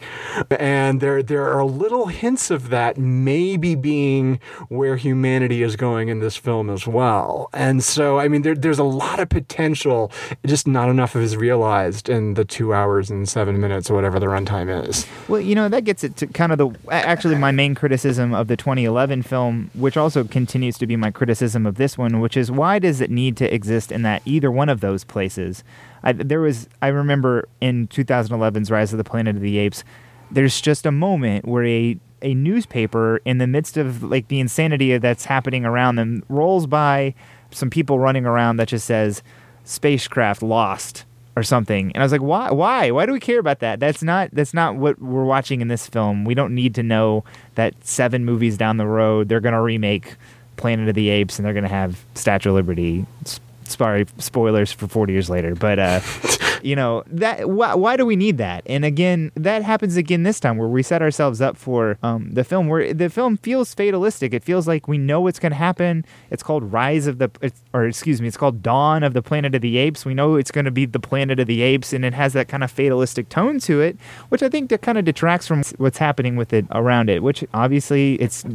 And there, there are little hints of that maybe being where humanity is going in this film as well. And so, I mean, there, there's a lot of potential, just not enough of is realized in the two hours and seven minutes or whatever the runtime is.
Well, you know, that gets it to kind of the actually my main criticism of the 2011 film, which also continues to be my criticism of this one, which is why does it need to exist in that either one of those places? I, there was, I remember in 2011's Rise of the Planet of the Apes, there's just a moment where a a newspaper in the midst of like the insanity that's happening around them rolls by some people running around that just says spacecraft lost or something. And I was like, why? Why? Why do we care about that? That's not that's not what we're watching in this film. We don't need to know that seven movies down the road they're gonna remake Planet of the Apes and they're gonna have Statue of Liberty. S- Sorry, spoilers for 40 years later, but uh, you know that. Why, why do we need that? And again, that happens again this time, where we set ourselves up for um, the film. Where the film feels fatalistic. It feels like we know what's going to happen. It's called Rise of the, it's, or excuse me, it's called Dawn of the Planet of the Apes. We know it's going to be the Planet of the Apes, and it has that kind of fatalistic tone to it, which I think that kind of detracts from what's happening with it around it. Which obviously it's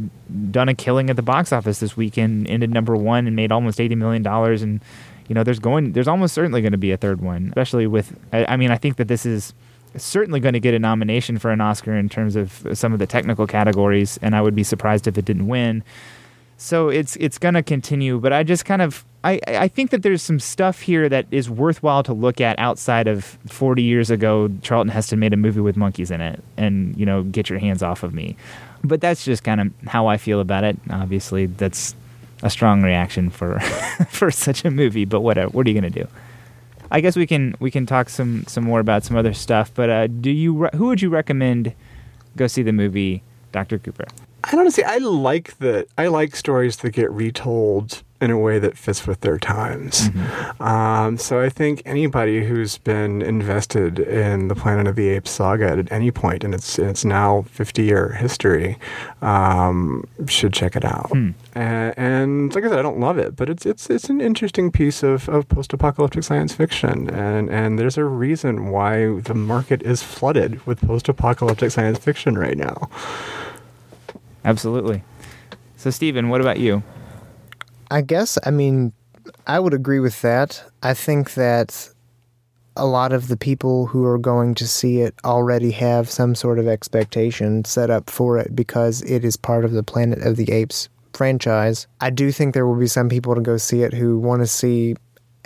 done a killing at the box office this weekend, ended number one, and made almost eighty million dollars and you know, there's going, there's almost certainly going to be a third one, especially with. I, I mean, I think that this is certainly going to get a nomination for an Oscar in terms of some of the technical categories, and I would be surprised if it didn't win. So it's it's going to continue, but I just kind of I I think that there's some stuff here that is worthwhile to look at outside of 40 years ago. Charlton Heston made a movie with monkeys in it, and you know, get your hands off of me. But that's just kind of how I feel about it. Obviously, that's a strong reaction for for such a movie, but whatever. What are you gonna do? I guess we can we can talk some some more about some other stuff. But uh, do you re- who would you recommend go see the movie Doctor Cooper?
I don't see. I like that. I like stories that get retold in a way that fits with their times. Um, so I think anybody who's been invested in the Planet of the Apes saga at any point in its in its now fifty year history um, should check it out. A- and like I said, I don't love it, but it's it's it's an interesting piece of, of post apocalyptic science fiction, and and there's a reason why the market is flooded with post apocalyptic science fiction right now.
Absolutely. So, Steven, what about you?
I guess, I mean, I would agree with that. I think that a lot of the people who are going to see it already have some sort of expectation set up for it because it is part of the Planet of the Apes franchise. I do think there will be some people to go see it who want to see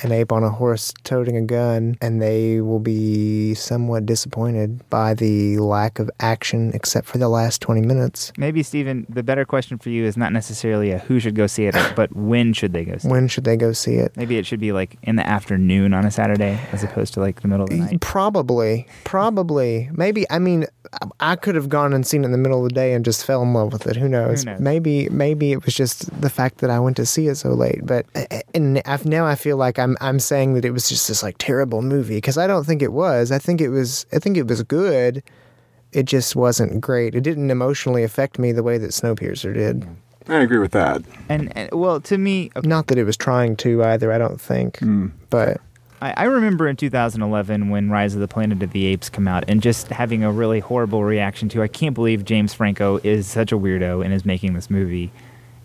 an ape on a horse toting a gun, and they will be somewhat disappointed by the lack of action except for the last 20 minutes.
Maybe, Steven, the better question for you is not necessarily a who should go see it, but when should they go see it?
When should they go see it?
Maybe it should be like in the afternoon on a Saturday as opposed to like the middle of the night.
Probably, probably, maybe. I mean, I could have gone and seen it in the middle of the day and just fell in love with it. Who knows?
knows?
Maybe, maybe it was just the fact that I went to see it so late. But and I've, now I feel like I'm I'm saying that it was just this like terrible movie because I don't think it was. I think it was. I think it was good. It just wasn't great. It didn't emotionally affect me the way that Snowpiercer did.
I agree with that.
And, and well, to me,
Not that it was trying to either. I don't think. Hmm. But
I, I remember in 2011 when Rise of the Planet of the Apes came out and just having a really horrible reaction to I can't believe James Franco is such a weirdo and is making this movie.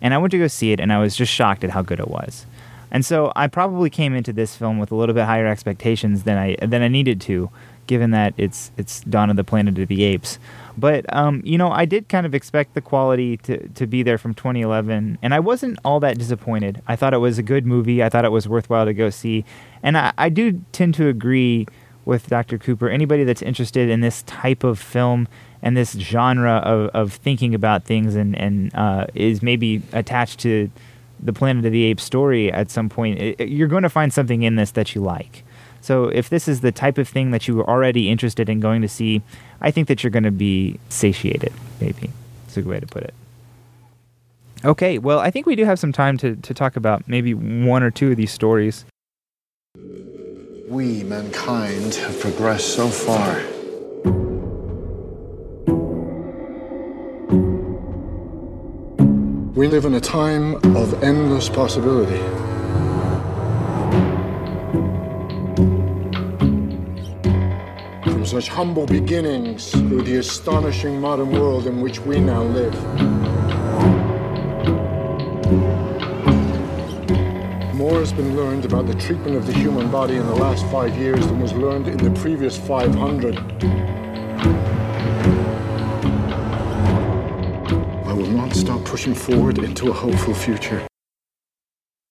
And I went to go see it and I was just shocked at how good it was. And so I probably came into this film with a little bit higher expectations than I than I needed to, given that it's it's Dawn of the Planet of the Apes. But um, you know, I did kind of expect the quality to, to be there from 2011, and I wasn't all that disappointed. I thought it was a good movie. I thought it was worthwhile to go see, and I, I do tend to agree with Dr. Cooper. Anybody that's interested in this type of film and this genre of, of thinking about things and and uh, is maybe attached to the Planet of the Apes story at some point, it, you're going to find something in this that you like. So if this is the type of thing that you were already interested in going to see, I think that you're going to be satiated, maybe. It's a good way to put it. Okay, well, I think we do have some time to, to talk about maybe one or two of these stories.
We, mankind, have progressed so far. We live in a time of endless possibility. From such humble beginnings through the astonishing modern world in which we now live. More has been learned about the treatment of the human body in the last five years than was learned in the previous 500. Pushing forward into a hopeful future.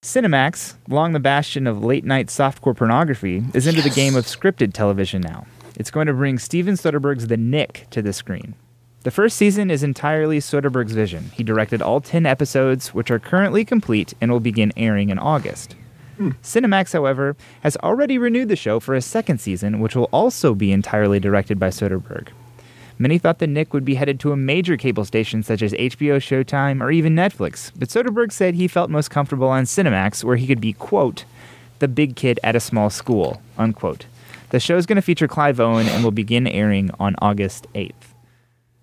Cinemax, long the bastion of late night softcore pornography, is into the game of scripted television now. It's going to bring Steven Soderbergh's The Knick to the screen. The first season is entirely Soderbergh's vision. He directed all 10 episodes, which are currently complete and will begin airing in August. Hmm. Cinemax, however, has already renewed the show for a second season, which will also be entirely directed by Soderbergh. Many thought that Knick would be headed to a major cable station such as HBO, Showtime, or even Netflix, but Soderbergh said he felt most comfortable on Cinemax, where he could be, quote, the big kid at a small school, unquote. The show is going to feature Clive Owen and will begin airing on August 8th.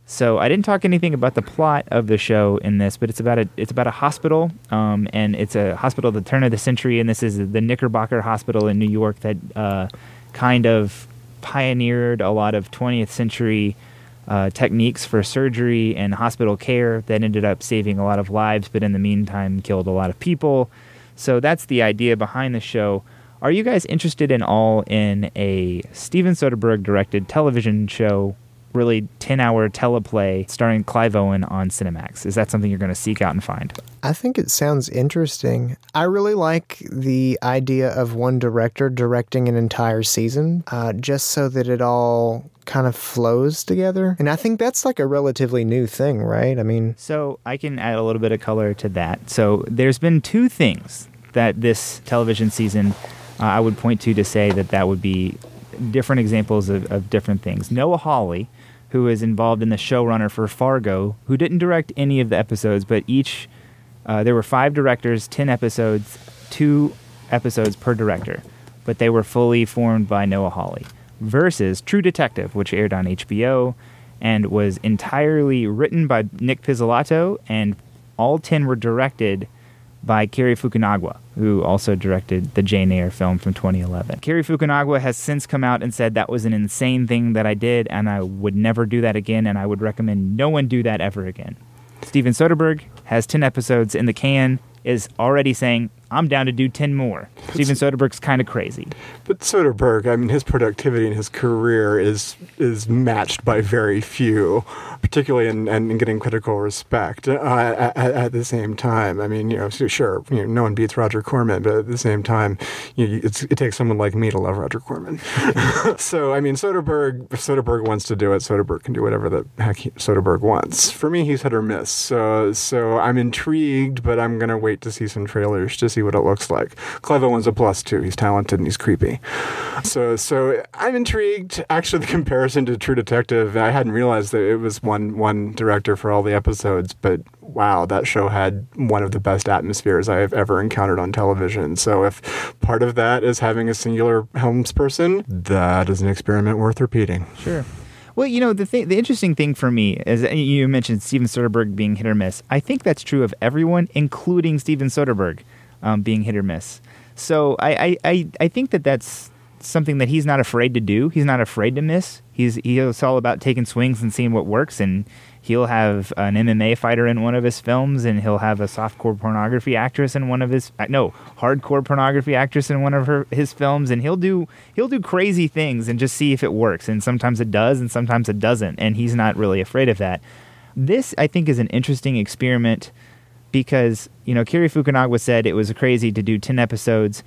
So I didn't talk anything about the plot of the show in this, but it's about a it's about a hospital, um, and it's a hospital at the turn of the century, and this is the Knickerbocker Hospital in New York that uh, kind of pioneered a lot of 20th century uh, techniques for surgery and hospital care that ended up saving a lot of lives, but in the meantime killed a lot of people. So that's the idea behind the show. Are you guys interested in all in a Steven Soderbergh directed television show really 10 hour teleplay starring Clive Owen on Cinemax. Is that something you're going to seek out and find?
I think it sounds interesting. I really like the idea of one director directing an entire season, uh, just so that it all kind of flows together. And I think that's like a relatively new thing, right? I mean,
So I can add a little bit of color to that. So there's been two things that this television season uh, I would point to to say that that would be different examples of, of different things. Noah Hawley, who is involved in the showrunner for Fargo, who didn't direct any of the episodes, but each uh, there were five directors, ten episodes, two episodes per director, but they were fully formed by Noah Hawley. Versus True Detective, which aired on HBO and was entirely written by Nic Pizzolatto, and all ten were directed by Cary Fukunaga, who also directed the Jane Eyre film from 2011. Cary Fukunaga has since come out and said that was an insane thing that I did, and I would never do that again, and I would recommend no one do that ever again. Steven Soderbergh has 10 episodes in the can, is already saying, I'm down to do 10 more. Steven Soderbergh's kind of crazy.
But Soderbergh, I mean, his productivity and his career is is matched by very few, particularly in, in getting critical respect. Uh, at, at the same time, I mean, you know, sure, you know, no one beats Roger Corman, but at the same time, you know, it takes someone like me to love Roger Corman. so, I mean, Soderbergh, if Soderbergh wants to do it, Soderbergh can do whatever the heck he, Soderbergh wants. For me, he's hit or miss. So, so I'm intrigued, but I'm gonna wait to see some trailers to see what it looks like. Clive Owen's a plus too. He's talented and he's creepy. So, so I'm intrigued. Actually, the comparison to True Detective, I hadn't realized that it was one one director for all the episodes, but wow, that show had one of the best atmospheres I have ever encountered on television. So, if part of that is having a singular helmsperson, that is an experiment worth repeating.
Sure. Well, you know, the thing, the interesting thing for me is you mentioned Steven Soderbergh being hit or miss. I think that's true of everyone, including Steven Soderbergh um, being hit or miss. So I, I, I, think that that's something that he's not afraid to do. He's not afraid to miss. He's he's all about taking swings and seeing what works. And he'll have an MMA fighter in one of his films, and he'll have a softcore pornography actress in one of his uh, no hardcore pornography actress in one of her his films, and he'll do he'll do crazy things and just see if it works. And sometimes it does, and sometimes it doesn't. And he's not really afraid of that. This I think is an interesting experiment because you know Cary Fukunaga said it was crazy to do ten episodes.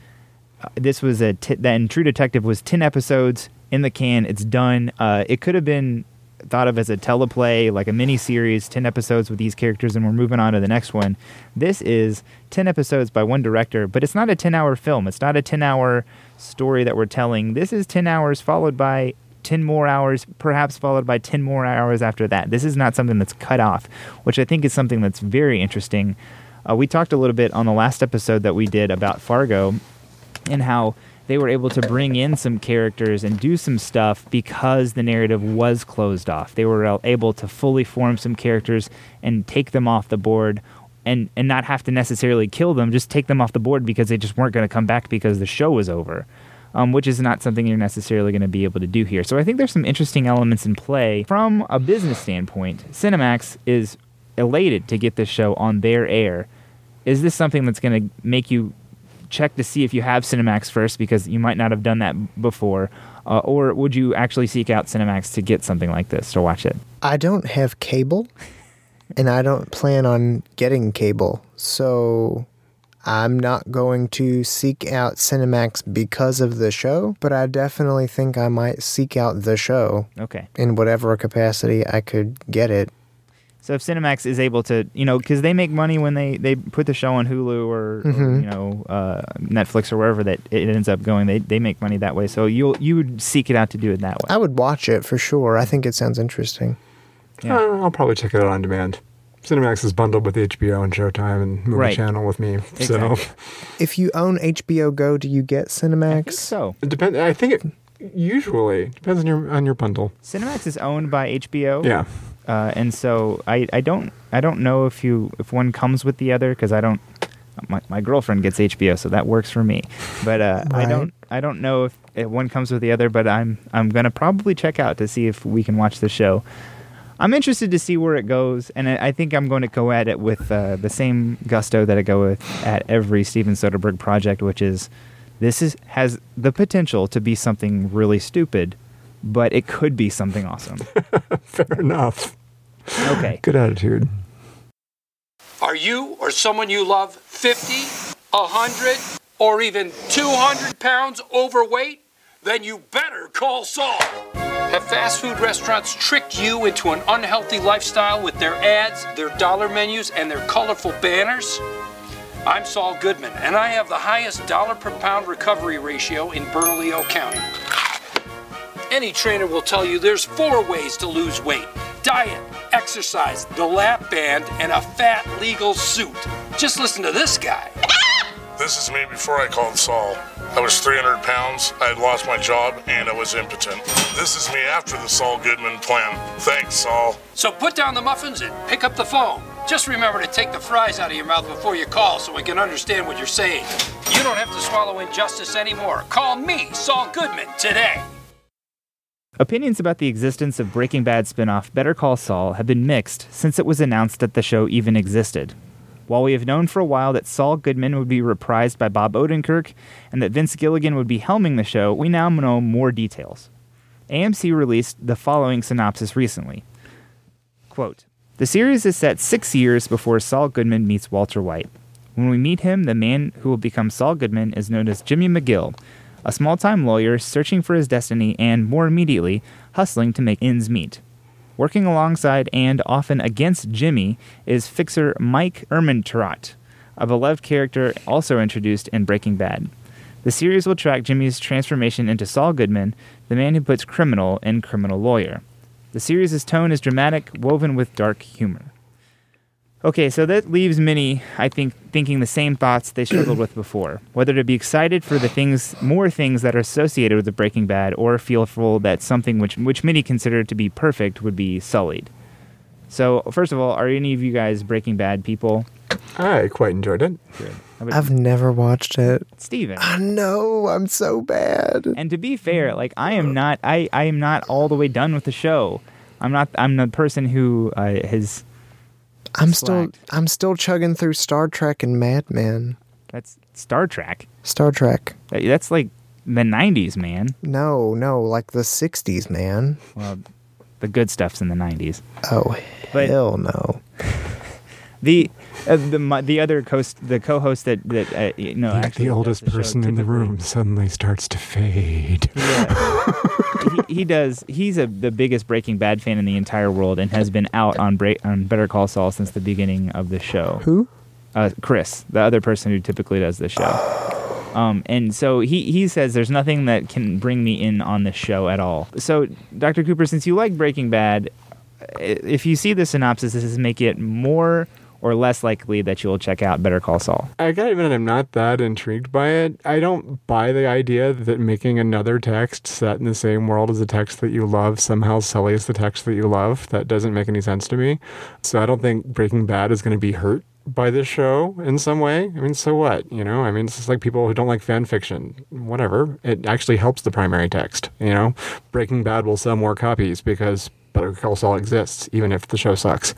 Uh, this was a t- then True Detective was ten episodes in the can. It's done. Uh, it could have been thought of as a teleplay, like a mini series, 10 episodes with these characters, and we're moving on to the next one. This is 10 episodes by one director, but it's not a 10 hour film. It's not a 10 hour story that we're telling. This is 10 hours followed by 10 more hours, perhaps followed by 10 more hours after that. This is not something that's cut off, which I think is something that's very interesting. Uh, we talked a little bit on the last episode that we did about Fargo and how they were able to bring in some characters and do some stuff because the narrative was closed off. They were able to fully form some characters and take them off the board and, and not have to necessarily kill them, just take them off the board because they just weren't going to come back because the show was over. Um, which is not something you're necessarily going to be able to do here. So I think there's some interesting elements in play. From a business standpoint, Cinemax is elated to get this show on their air. Is this something that's going to make you check to see if you have Cinemax first because you might not have done that before? Uh, or would you actually seek out Cinemax to get something like this to watch it?
I don't have cable, and I don't plan on getting cable. So I'm not going to seek out Cinemax because of the show, but I definitely think I might seek out the show
Okay.
in whatever capacity I could get it.
So if Cinemax is able to, you know, because they make money when they, they put the show on Hulu or, or, you know uh, Netflix or wherever that it ends up going, they they make money that way. So you you would seek it out to do it that way.
I would watch it for sure. I think it sounds interesting.
Yeah.
Uh, I'll probably check it out on demand. Cinemax is bundled with HBO and Showtime and Movie
Right.
Channel with me. So
Exactly.
If you own HBO Go, do you get
I think
Cinemax?
so.
it depends. I think it usually depends on your on your bundle.
Cinemax is owned by HBO.
Yeah.
Uh, and so I, I don't I don't know if you if one comes with the other because I don't my, my girlfriend gets HBO so that works for me but uh, I don't I don't know if, if one comes with the other but I'm I'm gonna probably check out to see if we can watch the show. I'm interested to see where it goes and I, I think I'm going to go at it with uh, the same gusto that I go with at every Steven Soderbergh project which is this is has the potential to be something really stupid but it could be something awesome.
Fair enough.
Okay.
Good attitude.
Are you or someone you love 50, 100, or even 200 pounds overweight? Then you better call Saul. Have fast food restaurants tricked you into an unhealthy lifestyle with their ads, their dollar menus, and their colorful banners? I'm Saul Goodman, and I have the highest dollar per pound recovery ratio in Bernalillo County. Any trainer will tell you there's four ways to lose weight diet, exercise, the lap band, and a fat legal suit. Just listen to this guy.
This is me before I called Saul. I was 300 pounds, I had lost my job, and I was impotent. This is me after the Saul Goodman plan. Thanks, Saul.
So put down the muffins and pick up the phone. Just remember to take the fries out of your mouth before you call so we can understand what you're saying. You don't have to swallow injustice anymore. Call me, Saul Goodman, today.
Opinions about the existence of Breaking Bad spin-off Better Call Saul have been mixed since it was announced that the show even existed. While we have known for a while that Saul Goodman would be reprised by Bob Odenkirk and that Vince Gilligan would be helming the show, we now know more details. AMC released the following synopsis recently. Quote, the series is set six years before Saul Goodman meets Walter White. When we meet him, the man who will become Saul Goodman is known as Jimmy McGill, a small time lawyer searching for his destiny and, more immediately, hustling to make ends meet. Working alongside and often against Jimmy is fixer Mike Ehrmantraut, a beloved character also introduced in Breaking Bad. The series will track Jimmy's transformation into Saul Goodman, the man who puts criminal in criminal lawyer. The series' tone is dramatic, woven with dark humor. Okay, so that leaves many, I think, thinking the same thoughts they struggled with before. Whether to be excited for the things, more things that are associated with the Breaking Bad, or fearful that something which which many consider to be perfect would be sullied. So, first of all, are any of you guys Breaking Bad people?
I quite enjoyed it.
How
I've never watched it.
Steven?
I know, I'm so bad.
And to be fair, like I am not, I, I am not all the way done with the show. I'm not. I'm the person who uh, has.
I'm still
slacked.
I'm still chugging through Star Trek and Mad Men.
That's Star Trek.
Star Trek.
That- That's like the '90s, man.
No, no, like the 60s, man.
Well, the good stuff's in the '90s.
Oh,
But-
hell no.
The uh, the my, the other coast the co-host that that uh, you know
The-
actually
the oldest
show
person in the room suddenly starts to fade.
Yeah. he, he does. He's a, the biggest Breaking Bad fan in the entire world, and has been out on break on Better Call Saul since the beginning of the show.
Who?
Uh, Chris, the other person who typically does the show. Um, and so he, he says there's nothing that can bring me in on the show at all. So, Dr. Cooper, since you like Breaking Bad, if you see the synopsis, this is make it more or less likely that you'll check out Better Call Saul?
I gotta admit, I'm not that intrigued by it. I don't buy the idea that making another text set in the same world as the text that you love somehow sullies the text that you love. That doesn't make any sense to me. So I don't think Breaking Bad is going to be hurt by this show in some way. I mean, so what? You know, I mean, it's just like people who don't like fan fiction. Whatever. It actually helps the primary text. You know, Breaking Bad will sell more copies because Better Call Saul exists, even if the show sucks.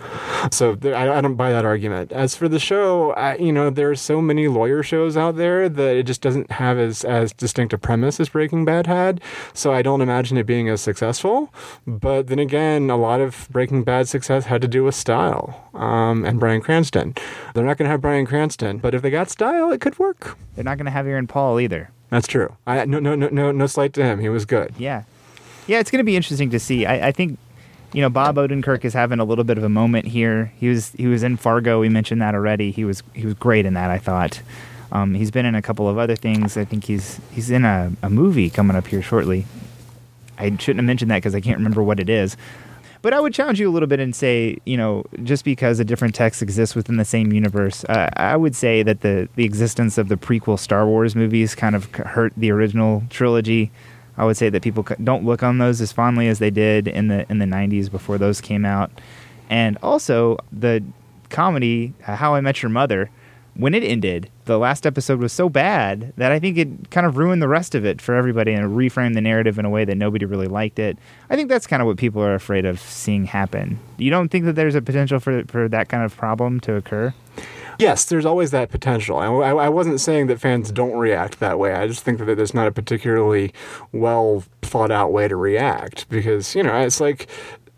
So there, I, I don't buy that argument. As for the show, I, you know, there are so many lawyer shows out there that it just doesn't have as as distinct a premise as Breaking Bad had. So I don't imagine it being as successful. But then again, a lot of Breaking Bad success had to do with style um, and Bryan Cranston. They're not going to have Bryan Cranston, but if they got style, it could work.
They're not going to have Aaron Paul either.
That's true. I, no, no, no, no, no slight to him. He was good.
Yeah, yeah, it's going to be interesting to see. I, I think, you know, Bob Odenkirk is having a little bit of a moment here. He was he was in Fargo. We mentioned that already. He was he was great in that. I thought. Um, he's been in a couple of other things. I think he's he's in a, a movie coming up here shortly. I shouldn't have mentioned that because I can't remember what it is. But I would challenge you a little bit and say, you know, just because a different text exists within the same universe, uh, I would say that the, the existence of the prequel Star Wars movies kind of hurt the original trilogy. I would say that people don't look on those as fondly as they did in the in the 90s before those came out. And also the comedy uh, How I Met Your Mother when it ended, the last episode was so bad that I think it kind of ruined the rest of it for everybody and reframed the narrative in a way that nobody really liked it. I think that's kind of what people are afraid of seeing happen. You don't think that there's a potential for for that kind of problem to occur?
Yes, there's always that potential. I, I, wasn't saying that fans don't react that way. I just think that there's not a particularly well thought out way to react because, you know, it's like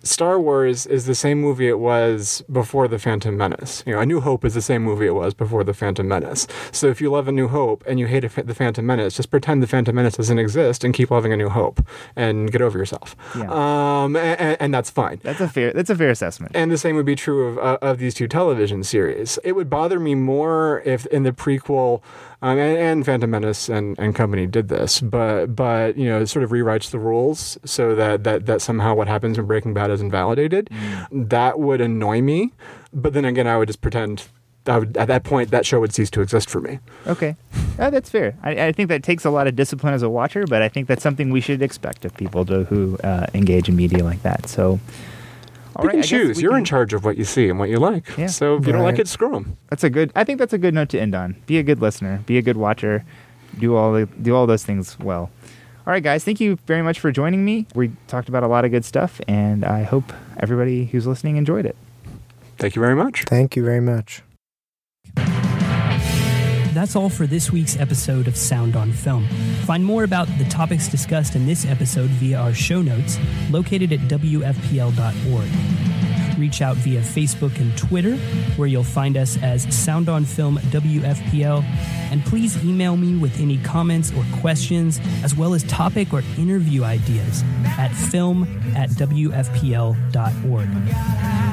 Star Wars is the same movie it was before The Phantom Menace. You know, A New Hope is the same movie it was before The Phantom Menace. So if you love A New Hope and you hate a, The Phantom Menace, just pretend The Phantom Menace doesn't exist and keep loving A New Hope and get over yourself.
Yeah.
Um, and, and that's fine.
That's a fair that's a fair assessment.
And the same would be true of, uh, of these two television series. It would bother me more if in the prequel, um, and, and Phantom Menace and, and company did this, but but you know it sort of rewrites the rules so that, that that somehow what happens when Breaking Bad is invalidated. That would annoy me. But then again, I would just pretend. I would, at that point, that show would cease to exist for me.
Okay, uh, that's fair. I, I think that takes a lot of discipline as a watcher, but I think that's something we should expect of people to, who uh, engage in media like that. So, all
you
right,
can
I
choose. You're
can-
in charge of what you see and what you like.
Yeah.
So if you don't like it, screw them.
That's a good. I think that's a good note to end on. Be a good listener. Be a good watcher. Do all the, do all those things well. All right, guys. Thank you very much for joining me. We talked about a lot of good stuff, and I hope everybody who's listening enjoyed it.
Thank you very much.
Thank you very much.
That's all for this week's episode of Sound on Film. Find more about the topics discussed in this episode via our show notes located at WFPL.org reach out via Facebook and Twitter, where you'll find us as Sound on Film WFPL. And please email me with any comments or questions, as well as topic or interview ideas at film at WFPL.org.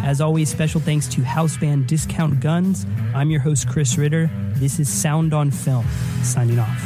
As always, special thanks to house band Discount Guns. I'm your host, Chris Ritter. This is Sound on Film, signing off.